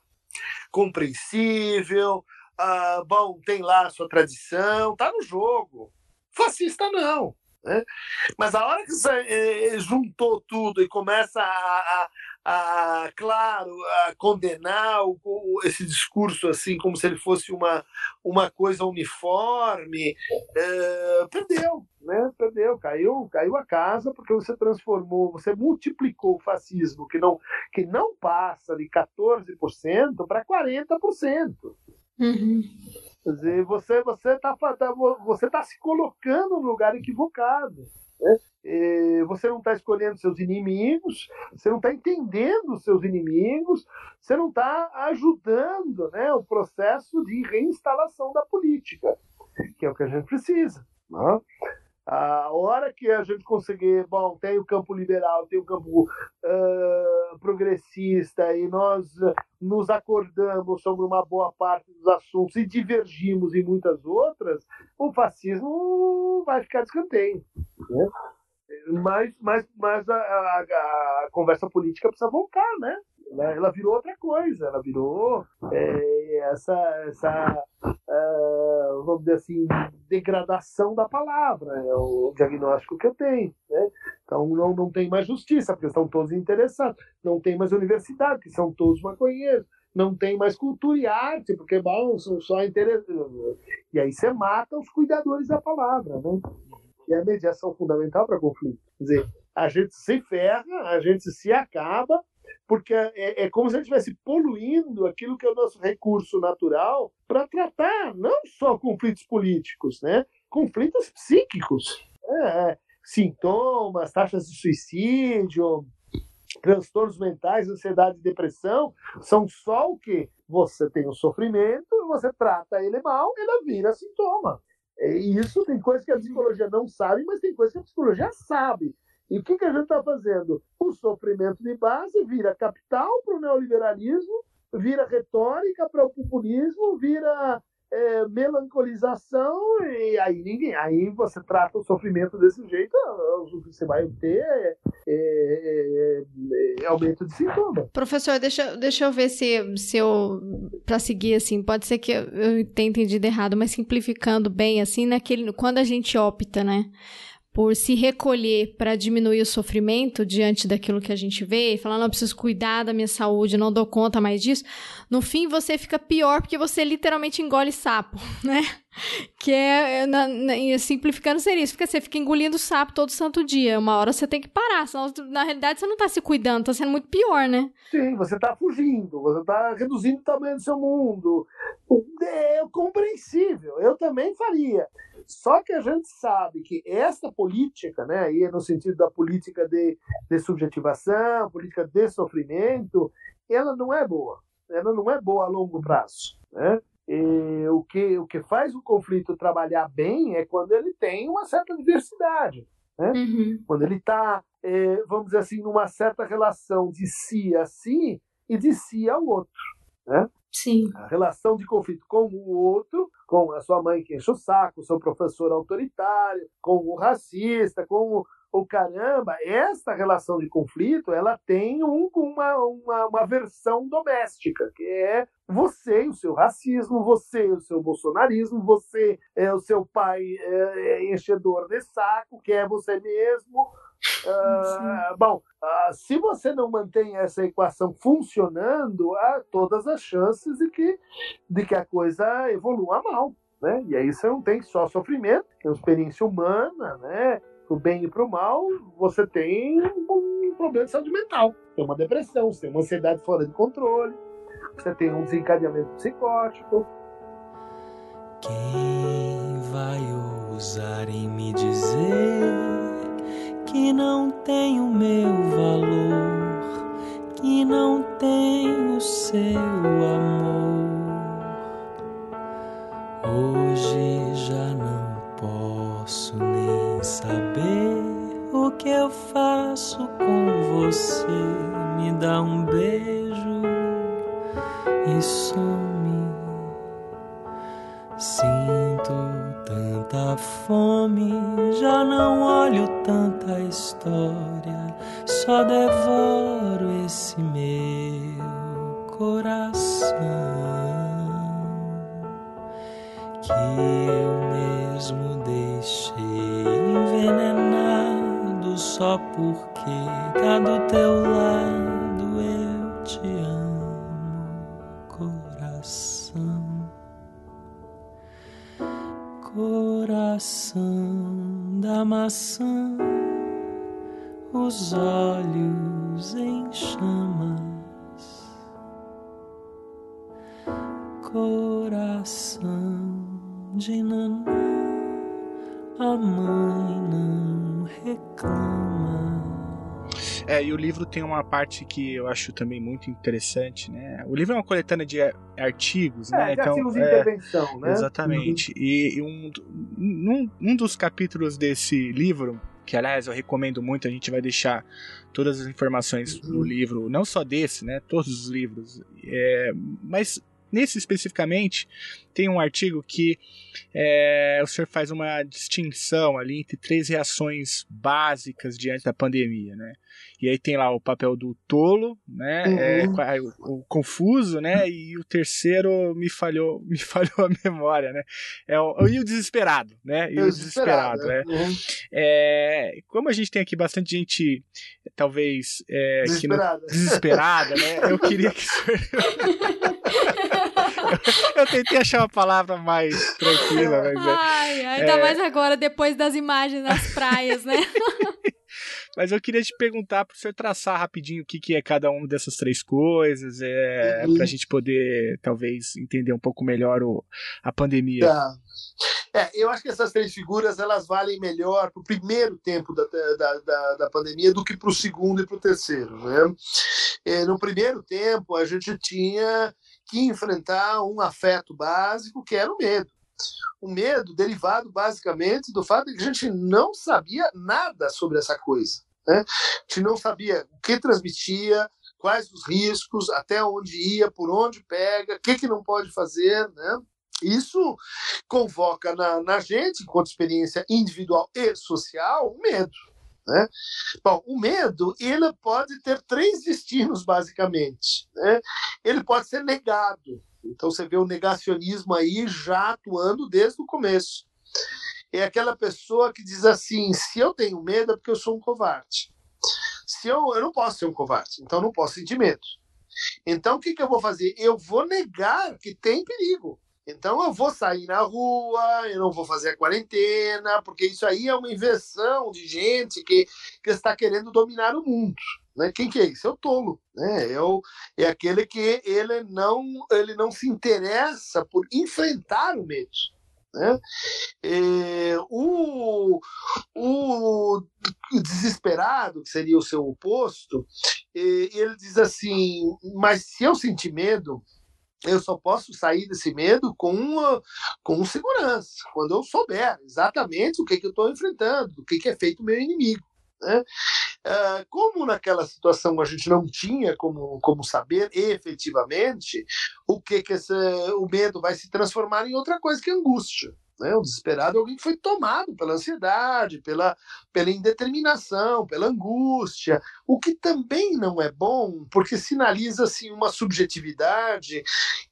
compreensível. Ah, bom, tem lá a sua tradição, tá no jogo. Fascista não. Né? Mas a hora que você eh, juntou tudo e começa a, a, a claro, a condenar o, o, esse discurso assim como se ele fosse uma, uma coisa uniforme, é, perdeu, né? Perdeu, caiu, caiu a casa porque você transformou, você multiplicou o fascismo que não que não passa de 14% para 40%. Uhum. Quer dizer, você você está tá, você tá se colocando no lugar equivocado. Né? você não está escolhendo seus inimigos, você não está entendendo os seus inimigos, você não está ajudando né, o processo de reinstalação da política, que é o que a gente precisa. Né? A hora que a gente conseguir, bom, tem o campo liberal, tem o campo uh, progressista e nós nos acordamos sobre uma boa parte dos assuntos e divergimos em muitas outras, o fascismo vai ficar de escanteio. Né? Mas, mas, mas a, a, a, conversa política precisa voltar, né? Ela, ela virou outra coisa, ela virou é, essa, essa uh, vamos dizer assim, degradação da palavra, é o diagnóstico que eu tenho. Né? Então não, não tem mais justiça, porque estão todos interessados. Não tem mais universidade, porque são todos maconheiros. Não tem mais cultura e arte, porque bom, são só interessantes. E aí você mata os cuidadores da palavra. Né? E a mediação fundamental para conflito. Quer dizer, a gente se ferra, a gente se acaba, porque é, é como se a gente estivesse poluindo aquilo que é o nosso recurso natural para tratar não só conflitos políticos, né? conflitos psíquicos. É, é, sintomas, taxas de suicídio, transtornos mentais, ansiedade e depressão, são só o que? Você tem o sofrimento, você trata ele mal, ele vira sintoma. E isso tem coisas que a psicologia não sabe, mas tem coisas que a psicologia sabe. E o que, que a gente está fazendo? O sofrimento de base vira capital para o neoliberalismo, vira retórica para o populismo, vira é, melancolização, e aí ninguém. Aí você trata o sofrimento desse jeito, o que você vai ter é, é, é aumento de sintoma. Professor, deixa, deixa eu ver se, se eu. para seguir assim, pode ser que eu, eu tenha entendido errado, mas simplificando bem, assim, naquele, quando a gente opta, né? Por se recolher para diminuir o sofrimento diante daquilo que a gente vê, e falar, não, preciso cuidar da minha saúde, não dou conta mais disso, no fim você fica pior porque você literalmente engole sapo, né? Que é, é na, na, simplificando seria isso, porque você fica engolindo sapo todo santo dia. Uma hora você tem que parar, senão na realidade você não tá se cuidando, tá sendo muito pior, né? Sim, você tá fugindo, você tá reduzindo o tamanho do seu mundo. É compreensível, eu também faria. Só que a gente sabe que essa política, né, aí é no sentido da política de, de subjetivação, política de sofrimento, ela não é boa. Ela não é boa a longo prazo. Né? E o, que, o que faz o conflito trabalhar bem é quando ele tem uma certa diversidade. Né? Uhum. Quando ele está, é, vamos dizer assim, numa certa relação de si a si e de si ao outro. Né? Sim. A relação de conflito com o outro, com a sua mãe que enche o saco, o seu professor autoritário, com o racista, com o, o caramba, esta relação de conflito, ela tem um, uma, uma, uma versão doméstica, que é você e o seu racismo, você e o seu bolsonarismo, você é o seu pai é, é enchedor de saco, que é você mesmo, Uh, bom, uh, se você não mantém essa equação funcionando, há todas as chances de que, de que a coisa evolua mal. Né? E aí você não tem só sofrimento, tem uma experiência humana, né? Pro bem e pro mal, você tem um problema de saúde mental. Tem uma depressão, você tem uma ansiedade fora de controle, você tem um desencadeamento psicótico. Quem vai ousar em me dizer que não tem o meu valor, que não tem o seu amor. Hoje já não posso nem saber o que eu faço com você. Me dá um beijo e some. Sinto tanta fome, já não olho tanta história, só devoro esse meu coração que eu mesmo deixei envenenado só porque tá do teu lado eu te amo, coração. coração da maçã, os olhos em chamas, coração de Nanã, a mãe não reclama. É, e o livro tem uma parte que eu acho também muito interessante, né? O livro é uma coletânea de artigos, é, né? De então, artigos de é, intervenção, né? Exatamente. Uhum. E, e um, um, um dos capítulos desse livro que aliás eu recomendo muito, a gente vai deixar todas as informações no livro, não só desse, né, todos os livros, é, mas nesse especificamente tem um artigo que é, o senhor faz uma distinção ali entre três reações básicas diante da pandemia, né? E aí tem lá o papel do tolo, né? Uhum. É, o, o, confuso, né? E o terceiro me falhou, me falhou a memória, né? É o, e o desesperado, né? E o desesperado, desesperado né? Uhum. É, como a gente tem aqui bastante gente, talvez é, desesperada. Não, desesperada, né? Eu queria que eu tentei achar uma palavra mais tranquila, mas é, Ai, ainda é... mais agora, depois das imagens das praias, né? Mas eu queria te perguntar para o senhor traçar rapidinho o que, que é cada uma dessas três coisas, é, uhum. para a gente poder, talvez, entender um pouco melhor o, a pandemia. Tá. É, eu acho que essas três figuras elas valem melhor para o primeiro tempo da, da, da, da pandemia do que para o segundo e para o terceiro. Né? É, no primeiro tempo, a gente tinha que enfrentar um afeto básico que era o medo. O medo derivado basicamente do fato de que a gente não sabia nada sobre essa coisa. Né? A gente não sabia o que transmitia, quais os riscos, até onde ia, por onde pega, o que, que não pode fazer. Né? Isso convoca na, na gente, enquanto experiência individual e social, o medo. Né? Bom, o medo ele pode ter três destinos basicamente. Né? Ele pode ser negado. Então você vê o negacionismo aí já atuando desde o começo. É aquela pessoa que diz assim: se eu tenho medo é porque eu sou um covarde. Se eu, eu não posso ser um covarde, então não posso sentir medo. Então o que, que eu vou fazer? Eu vou negar que tem perigo. Então eu vou sair na rua, eu não vou fazer a quarentena, porque isso aí é uma inversão de gente que, que está querendo dominar o mundo. Né? Quem que é isso? É o tolo. Né? É, o, é aquele que ele não, ele não se interessa por enfrentar o medo. Né? É, o, o desesperado, que seria o seu oposto, é, ele diz assim: Mas se eu sentir medo, eu só posso sair desse medo com, uma, com segurança, quando eu souber exatamente o que, que eu estou enfrentando, o que, que é feito o meu inimigo. Né? Uh, como naquela situação a gente não tinha como, como saber efetivamente o que, que esse, o medo vai se transformar em outra coisa que angústia. Né? O desesperado é alguém que foi tomado pela ansiedade, pela, pela indeterminação, pela angústia, o que também não é bom, porque sinaliza assim, uma subjetividade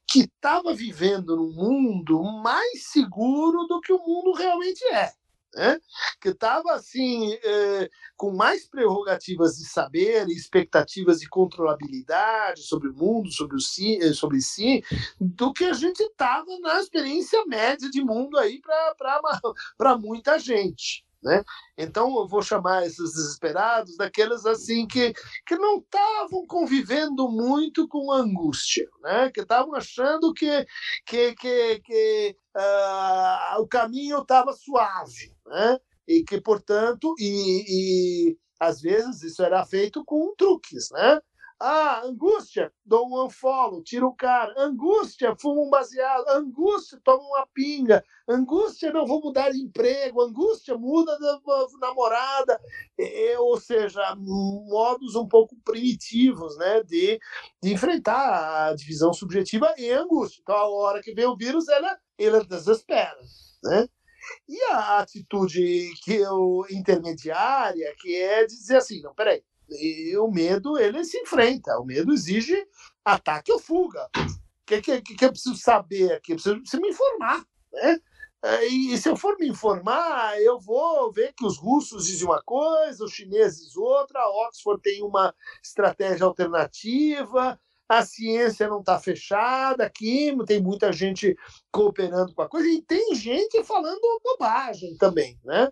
que estava vivendo num mundo mais seguro do que o mundo realmente é né? que estava assim é, com mais prerrogativas de saber expectativas de controlabilidade sobre o mundo, sobre, o si, eh, sobre si, do que a gente estava na experiência média de mundo aí para muita gente. Né? Então eu vou chamar esses desesperados daqueles assim que, que não estavam convivendo muito com angústia, né? que estavam achando que, que, que, que uh, o caminho estava suave, né? e que, portanto, e, e às vezes isso era feito com truques, né? Ah, angústia, dou um unfollow, tiro o cara. Angústia, fumo um baseado. Angústia, tomo uma pinga. Angústia, não vou mudar de emprego. Angústia, muda de namorada. É, ou seja, modos um pouco primitivos né, de, de enfrentar a divisão subjetiva e angústia. Então, a hora que vem o vírus, ela, ela desespera. Né? E a atitude que eu, intermediária, que é dizer assim, não, peraí, e o medo, ele se enfrenta. O medo exige ataque ou fuga. O que, que, que eu preciso saber aqui? Eu preciso, preciso me informar. Né? É, e, e se eu for me informar, eu vou ver que os russos dizem uma coisa, os chineses outra, a Oxford tem uma estratégia alternativa, a ciência não está fechada aqui, tem muita gente cooperando com a coisa, e tem gente falando bobagem também, né?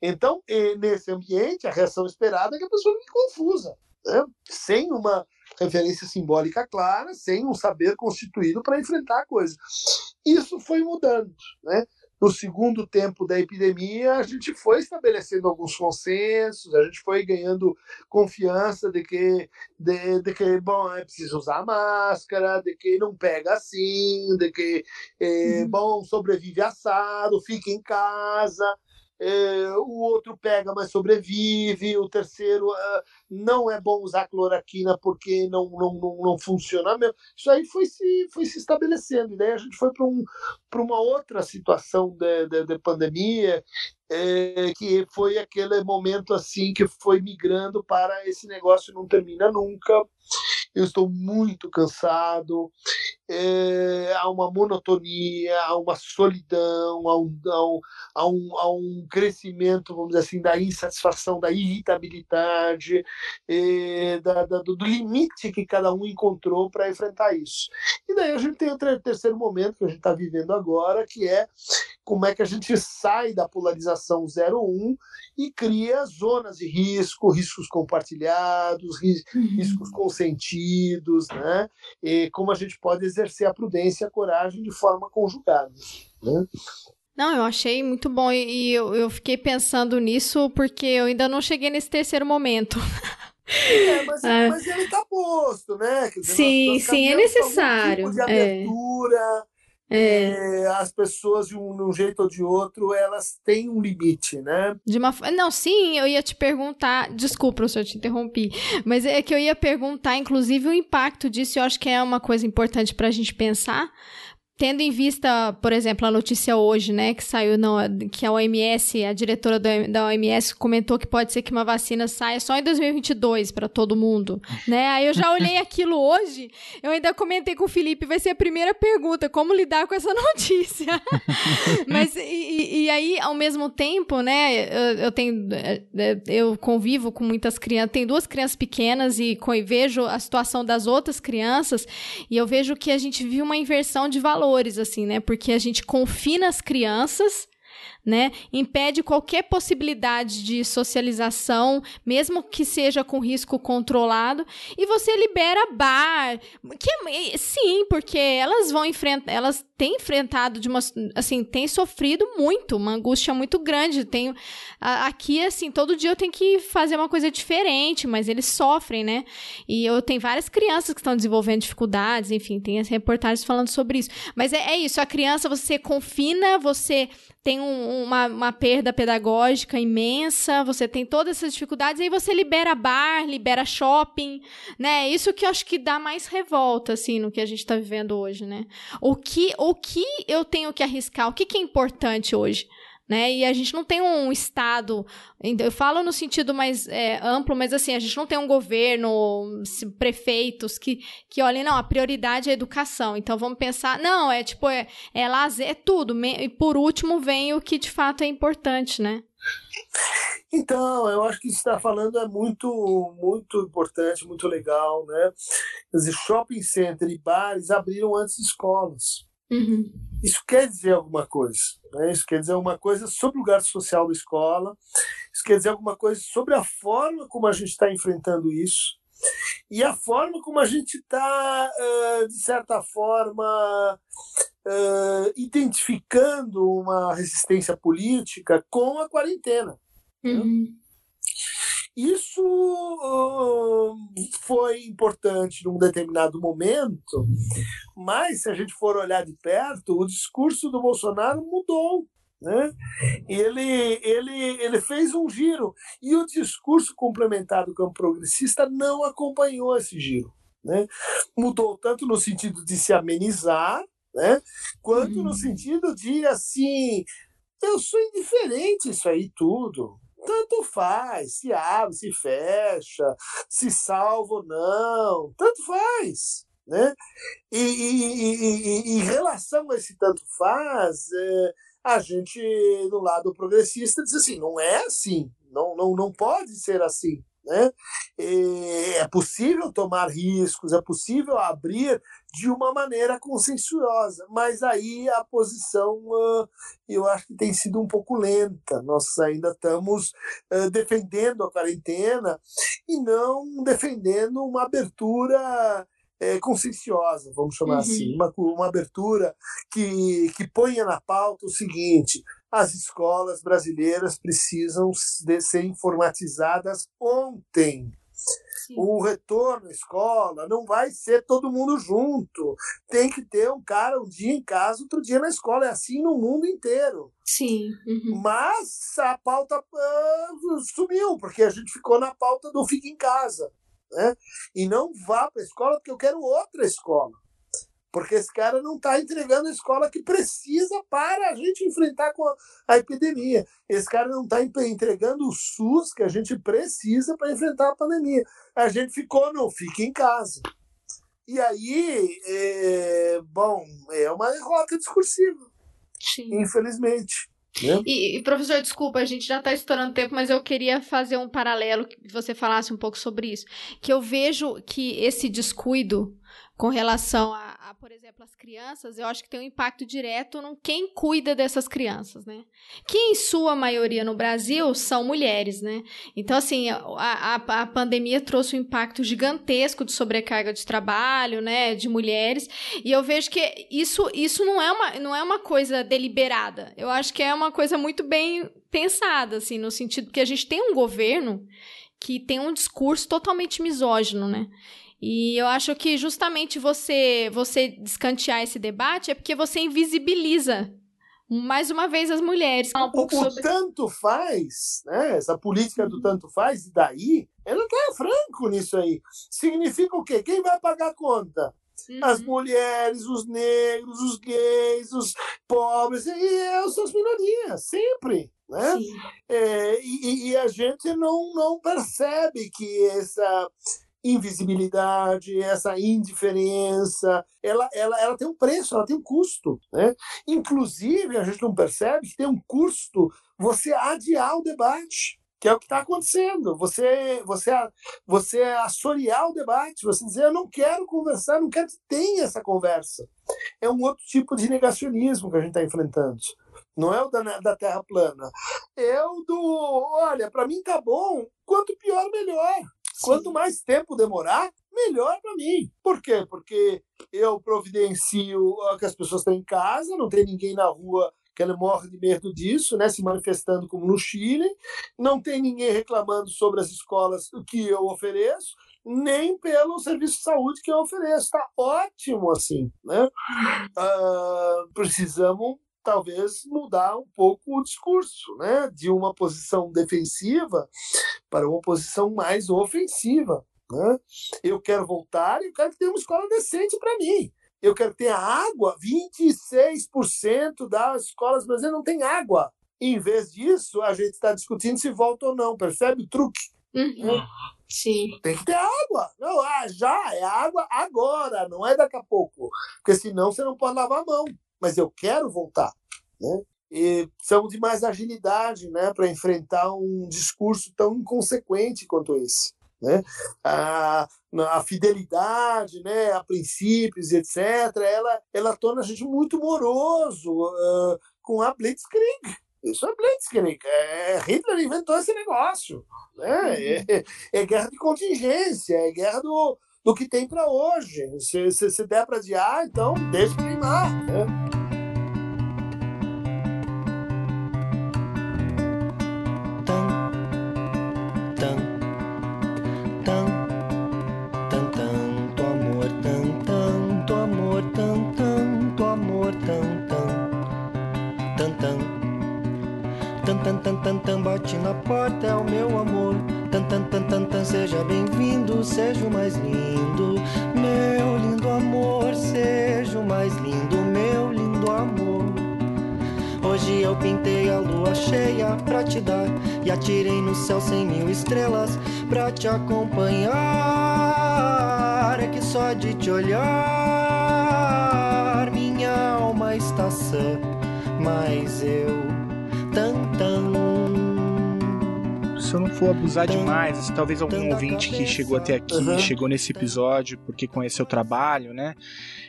Então, nesse ambiente, a reação esperada é que a pessoa fique confusa, né? sem uma referência simbólica clara, sem um saber constituído para enfrentar a coisa. Isso foi mudando, né? No segundo tempo da epidemia, a gente foi estabelecendo alguns consensos, a gente foi ganhando confiança de que, de, de que bom, é preciso usar máscara, de que não pega assim, de que, é, bom, sobrevive assado, fica em casa. É, o outro pega, mas sobrevive, o terceiro uh, não é bom usar cloroquina porque não, não, não, não, funciona mesmo. Isso aí foi se, foi se estabelecendo. E daí a gente foi para um, uma outra situação de, de, de pandemia, é, que foi aquele momento assim que foi migrando para esse negócio não termina nunca. Eu estou muito cansado, é, há uma monotonia, há uma solidão, há um, há, um, há, um, há um crescimento, vamos dizer assim, da insatisfação, da irritabilidade, é, da, da, do limite que cada um encontrou para enfrentar isso. E daí a gente tem o terceiro momento que a gente está vivendo agora, que é como é que a gente sai da polarização 0-1 e cria zonas de risco, riscos compartilhados, uhum. riscos consentidos, né? E como a gente pode exercer a prudência e a coragem de forma conjugada. Né? Não, eu achei muito bom e eu, eu fiquei pensando nisso porque eu ainda não cheguei nesse terceiro momento. É, mas, ah. mas ele está posto, né? Dizer, sim, sim, é necessário. Tipo de é. abertura, é. É, as pessoas de um, de um, jeito ou de outro elas têm um limite, né? De uma não, sim, eu ia te perguntar, desculpa se eu te interrompi, mas é que eu ia perguntar, inclusive o impacto disso. Eu acho que é uma coisa importante para a gente pensar, Tendo em vista, por exemplo, a notícia hoje, né, que saiu, que a OMS, a diretora da OMS comentou que pode ser que uma vacina saia só em 2022 para todo mundo, né? Aí eu já olhei aquilo hoje, eu ainda comentei com o Felipe, vai ser a primeira pergunta, como lidar com essa notícia? Mas, e, e, aí, ao mesmo tempo, né, eu, eu, tenho, eu convivo com muitas crianças, tem duas crianças pequenas e, e vejo a situação das outras crianças e eu vejo que a gente viu uma inversão de valor valores, assim, né? Porque a gente confina as crianças né? Impede qualquer possibilidade de socialização, mesmo que seja com risco controlado, e você libera bar, que sim, porque elas vão enfrentar, elas têm enfrentado de uma assim, têm sofrido muito, uma angústia muito grande. Tem aqui assim, todo dia eu tenho que fazer uma coisa diferente, mas eles sofrem, né? E eu tenho várias crianças que estão desenvolvendo dificuldades, enfim, tem as reportagens falando sobre isso. Mas é, é isso, a criança você confina, você tem um, uma, uma perda pedagógica imensa, você tem todas essas dificuldades, aí você libera bar, libera shopping, né? Isso que eu acho que dá mais revolta, assim, no que a gente está vivendo hoje, né? O que, o que eu tenho que arriscar? O que, que é importante hoje? Né? E a gente não tem um Estado, eu falo no sentido mais é, amplo, mas assim, a gente não tem um governo, prefeitos que, que olhem, não, a prioridade é a educação. Então vamos pensar, não, é tipo, é, é lazer, é tudo. E por último vem o que de fato é importante, né? Então, eu acho que isso está falando é muito, muito importante, muito legal, né? Quer dizer, shopping center e bares abriram antes de escolas. Uhum. Isso quer dizer alguma coisa. Né? Isso quer dizer alguma coisa sobre o lugar social da escola. Isso quer dizer alguma coisa sobre a forma como a gente está enfrentando isso e a forma como a gente está, uh, de certa forma, uh, identificando uma resistência política com a quarentena. Né? Uhum. Né? Isso uh, foi importante num determinado momento, mas se a gente for olhar de perto, o discurso do Bolsonaro mudou. Né? Ele, ele, ele fez um giro e o discurso complementar do campo progressista não acompanhou esse giro. Né? Mudou tanto no sentido de se amenizar, né? quanto no uhum. sentido de assim, eu sou indiferente isso aí tudo tanto faz, se abre, se fecha, se salva ou não, tanto faz. Né? E, e, e, em relação a esse tanto faz, é, a gente, do lado progressista, diz assim: não é assim, não, não, não pode ser assim. Né? É possível tomar riscos, é possível abrir de uma maneira consensuosa, mas aí a posição eu acho que tem sido um pouco lenta. Nós ainda estamos defendendo a quarentena e não defendendo uma abertura é, conscienciosa, vamos chamar uhum. assim, uma, uma abertura que, que ponha na pauta o seguinte: as escolas brasileiras precisam de ser informatizadas ontem. Sim. O retorno à escola não vai ser todo mundo junto. Tem que ter um cara um dia em casa, outro dia na escola. É assim no mundo inteiro. Sim. uhum. Mas a pauta ah, sumiu, porque a gente ficou na pauta do fica em casa. Né? E não vá para a escola, porque eu quero outra escola. Porque esse cara não está entregando a escola que precisa para a gente enfrentar com a, epidemia. Esse cara não está entregando o SUS que a gente precisa para enfrentar a pandemia. A gente ficou no fica em casa. E aí, é, bom, é uma derrota discursiva, Sim. infelizmente. Né? E, e, professor, desculpa, a gente já está estourando tempo, mas eu queria fazer um paralelo que você falasse um pouco sobre isso. Que eu vejo que esse descuido com relação a, a, por exemplo, as crianças, eu acho que tem um impacto direto no quem cuida dessas crianças, né? Que em sua maioria no Brasil são mulheres, né? Então, assim, a, a, a pandemia trouxe um impacto gigantesco de sobrecarga de trabalho, né? De mulheres. E eu vejo que isso, isso não, é uma, não é uma coisa deliberada. Eu acho que é uma coisa muito bem pensada, assim, no sentido que a gente tem um governo que tem um discurso totalmente misógino, né? E eu acho que justamente você você descantear esse debate é porque você invisibiliza mais uma vez as mulheres. Um o, sobre... tanto faz, né? Essa política do tanto faz, e daí, ela tá franco nisso aí. Significa o quê? Quem vai pagar a conta? Uhum. As mulheres, os negros, os gays, os pobres, e as suas minorias, sempre. Né? É, e, e, a gente não, não percebe que essa invisibilidade, essa indiferença, ela, ela, ela tem um preço, ela tem um custo. Né? Inclusive, a gente não percebe que tem um custo você adiar o debate que é o que está acontecendo. Você, você, você assorear o debate, você dizer, eu não quero conversar, não quero que tenha essa conversa. É um outro tipo de negacionismo que a gente está enfrentando. Não é o da, da Terra plana. É o do, olha, para mim tá bom, quanto pior, melhor. Quanto mais tempo demorar, melhor para mim. Por quê? Porque eu providencio que as pessoas estão em casa, não tem ninguém na rua que ela morre de medo disso, né, se manifestando como no Chile, não tem ninguém reclamando sobre as escolas que eu ofereço, nem pelo serviço de saúde que eu ofereço. Está ótimo assim. Né? Uh, precisamos talvez mudar um pouco o discurso, né? de uma posição defensiva para uma posição mais ofensiva. Né? Eu quero voltar e eu quero que tenha uma escola decente para mim. Eu quero ter água. 26% das escolas brasileiras não tem água. em vez disso, a gente está discutindo se volta ou não. Percebe o truque? Uhum. Sim. Tem que ter água. Não, ah, já é água agora, não é daqui a pouco. Porque senão você não pode lavar a mão. Mas eu quero voltar. Né? E precisamos de mais agilidade né, para enfrentar um discurso tão inconsequente quanto esse. Né? A, a fidelidade né, a princípios, etc., ela, ela torna a gente muito moroso uh, com a Blitzkrieg. Isso é Blitzkrieg. É, Hitler inventou esse negócio. Né? Uhum. É, é, guerra de contingência, é guerra do, do que tem para hoje. Se, se, se der para adiar, então deixa queimar. Né? Tan tan bate na porta é o meu amor. Tan tan tan tan tan seja bem-vindo, seja o mais lindo, meu lindo amor, seja o mais lindo, meu lindo amor. Hoje eu pintei a lua cheia pra te dar e atirei no céu cem mil estrelas pra te acompanhar. É que só de te olhar minha alma está sã, mas eu tan tan se eu não for abusar demais, assim, talvez algum ouvinte que chegou até aqui, uhum. chegou nesse episódio porque conheceu o trabalho, né?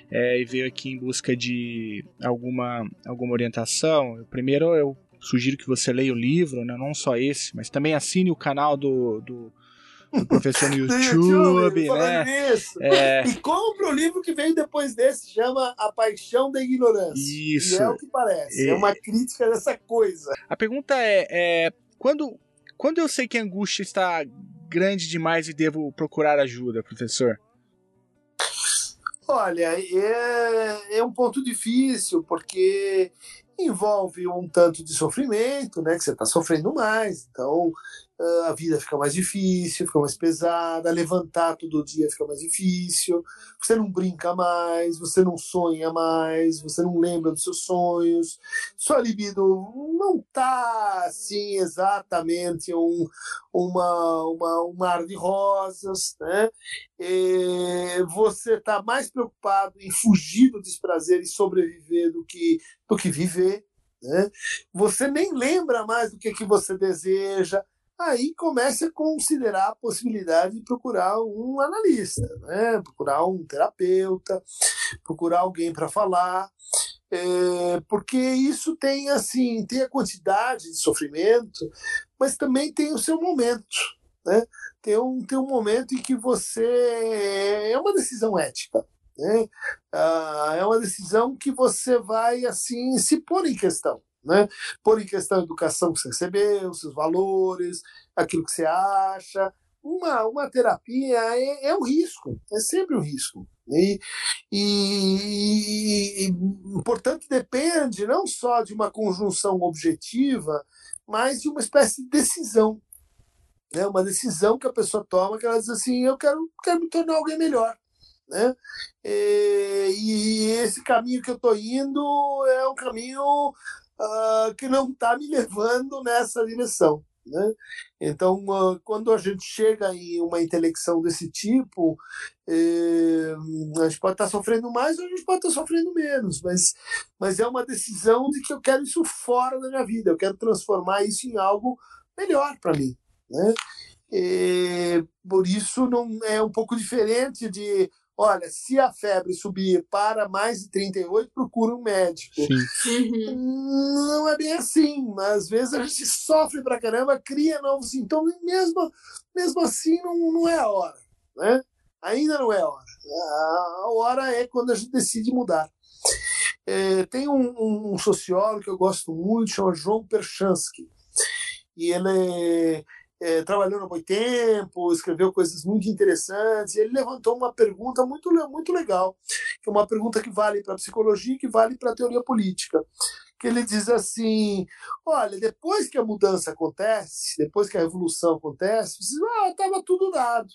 É, e veio aqui em busca de alguma, alguma orientação. Primeiro, eu sugiro que você leia o livro, né? não só esse, mas também assine o canal do, do, do professor no YouTube, YouTube né? É... E compre o livro que veio depois desse, chama A Paixão da Ignorância. Isso. E é o que parece, é, é uma crítica dessa coisa. A pergunta é, é quando quando eu sei que a angústia está grande demais e devo procurar ajuda, professor? Olha, é, é um ponto difícil, porque envolve um tanto de sofrimento, né? Que você está sofrendo mais, então a vida fica mais difícil, fica mais pesada, levantar todo dia fica mais difícil, você não brinca mais, você não sonha mais, você não lembra dos seus sonhos, sua libido não tá assim exatamente um, uma, uma, um mar de rosas, né? E você está mais preocupado em fugir do desprazer e sobreviver do que, do que viver. Né? Você nem lembra mais do que, que você deseja, aí comece a considerar a possibilidade de procurar um analista, né? procurar um terapeuta, procurar alguém para falar, é, porque isso tem assim tem a quantidade de sofrimento, mas também tem o seu momento, né? Tem um tem um momento em que você é uma decisão ética, né? Ah, é uma decisão que você vai assim se pôr em questão né? Pôr em questão a educação que você recebeu, seus valores, aquilo que você acha. Uma, uma terapia é, é um risco, é sempre um risco. E, e, e, portanto, depende não só de uma conjunção objetiva, mas de uma espécie de decisão. Né? Uma decisão que a pessoa toma, que ela diz assim: eu quero, quero me tornar alguém melhor. Né? E, e esse caminho que eu estou indo é um caminho uh, que não está me levando nessa direção. Né? Então, uh, quando a gente chega em uma intelecção desse tipo, eh, a gente pode estar tá sofrendo mais ou a gente pode estar tá sofrendo menos, mas, mas é uma decisão de que eu quero isso fora da minha vida, eu quero transformar isso em algo melhor para mim. Né? E, por isso, não é um pouco diferente de olha, se a febre subir para mais de 38, procura um médico. Uhum. Não é bem assim, mas às vezes a gente sofre pra caramba, cria novos sintomas, e mesmo, mesmo assim não, não é a hora, né? Ainda não é a hora. A hora é quando a gente decide mudar. É, tem um, um, sociólogo que eu gosto muito, chama João Perchansky, e ele é é, trabalhou no Boitempo, escreveu coisas muito interessantes. ele levantou uma pergunta muito, muito legal, que é uma pergunta que vale para a psicologia e que vale para a teoria política. Que ele diz assim: olha, depois que a mudança acontece, depois que a revolução acontece, você diz, ah, estava tudo dado.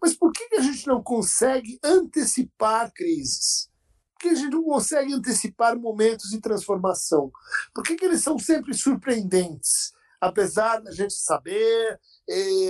Mas por que a gente não consegue antecipar crises? Por que a gente não consegue antecipar momentos de transformação? Por que, que eles são sempre surpreendentes? Apesar da gente saber,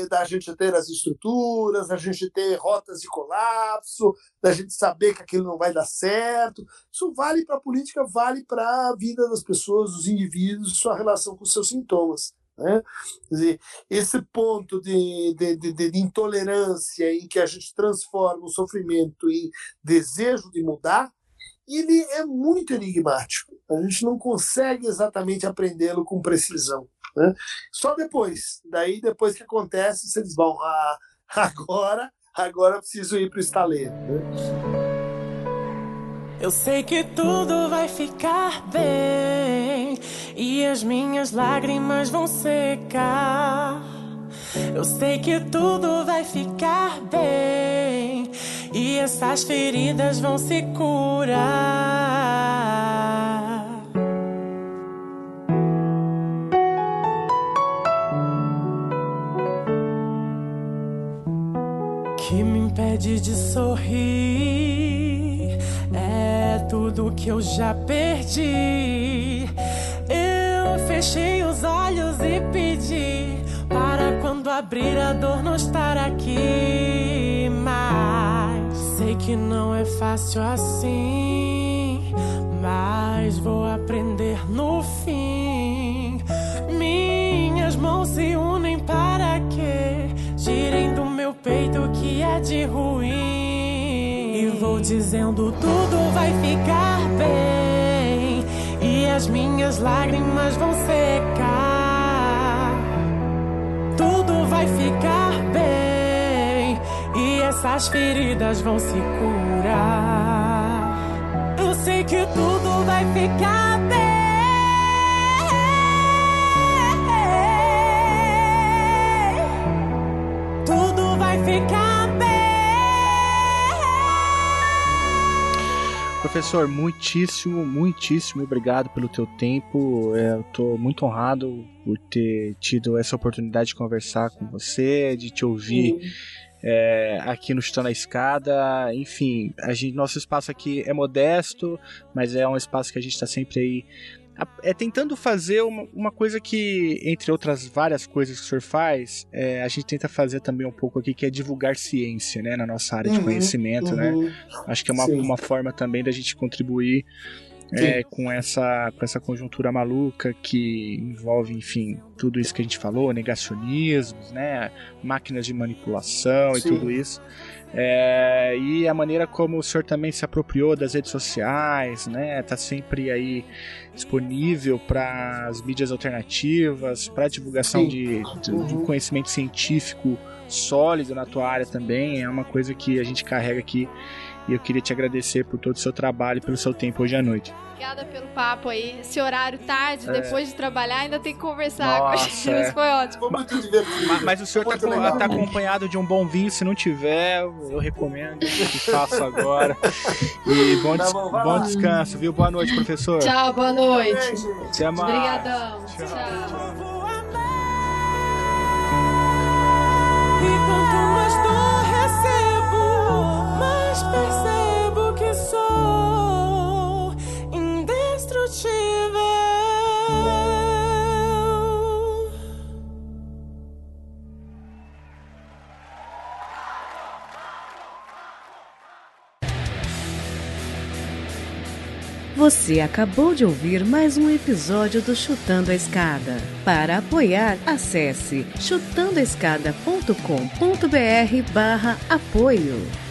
da gente ter as estruturas, da gente ter rotas de colapso, da gente saber que aquilo não vai dar certo. Isso vale para a política, vale para a vida das pessoas, dos indivíduos, sua relação com os seus sintomas. Né? Dizer, esse ponto de, de, de, de, intolerância em que a gente transforma o sofrimento em desejo de mudar, ele é muito enigmático. A gente não consegue exatamente aprendê-lo com precisão. Né? Só depois. Daí, depois que acontece, você diz, bom, ah, agora, agora eu preciso ir para o estaleiro. Né? Eu sei que tudo vai ficar bem e as minhas lágrimas vão secar. Eu sei que tudo vai ficar bem e essas feridas vão se curar. De sorrir é tudo que eu já perdi. Eu fechei os olhos e pedi para quando abrir a dor não estar aqui. Mas sei que não é fácil assim. Mas vou aprender no fim. Minhas mãos se unem para que girem do meu peito que é de ruim. E vou dizendo: tudo vai ficar bem. E as minhas lágrimas vão secar. Tudo vai ficar bem. E essas feridas vão se curar. Eu sei que tudo vai ficar ficar bem. Professor, muitíssimo, muitíssimo obrigado pelo teu tempo. É, eu tô muito honrado por ter tido essa oportunidade de conversar com você, de te ouvir é, aqui no Chutando a Escada. Enfim, a gente, nosso espaço aqui é modesto, mas é um espaço que a gente está sempre aí é tentando fazer uma, uma coisa que, entre outras várias coisas que o senhor faz, é, a gente tenta fazer também um pouco aqui, que é divulgar ciência, né, na nossa área de Uhum, conhecimento, né? Uhum. Acho que é uma, Sim. uma forma também da gente contribuir é, com, essa, com essa conjuntura maluca que envolve, enfim, tudo isso que a gente falou, negacionismos, né, máquinas de manipulação e Sim. tudo isso. É, e a maneira como o senhor também se apropriou das redes sociais, né, tá sempre aí disponível para as mídias alternativas, para divulgação de, de, de um Uhum. conhecimento científico sólido na tua área também, é uma coisa que a gente carrega aqui e eu queria te agradecer por todo o seu trabalho e pelo seu tempo hoje à noite. Obrigada pelo papo aí. Esse horário tarde, depois de trabalhar, ainda tem que conversar Nossa, com a gente. é. Mas foi ótimo. Foi muito divertido. Mas, mas o senhor está legal. acompanhado de um bom vinho, se não tiver, eu recomendo que faço agora. E bom, Tá des- bom, bom descanso, viu? Boa noite, professor. Tchau, boa noite. Até mais. Obrigadão. Tchau. E percebo que sou indestrutível. Você acabou de ouvir mais um episódio do Chutando a Escada. Para apoiar, acesse chutandoaescada.com.br barra apoio.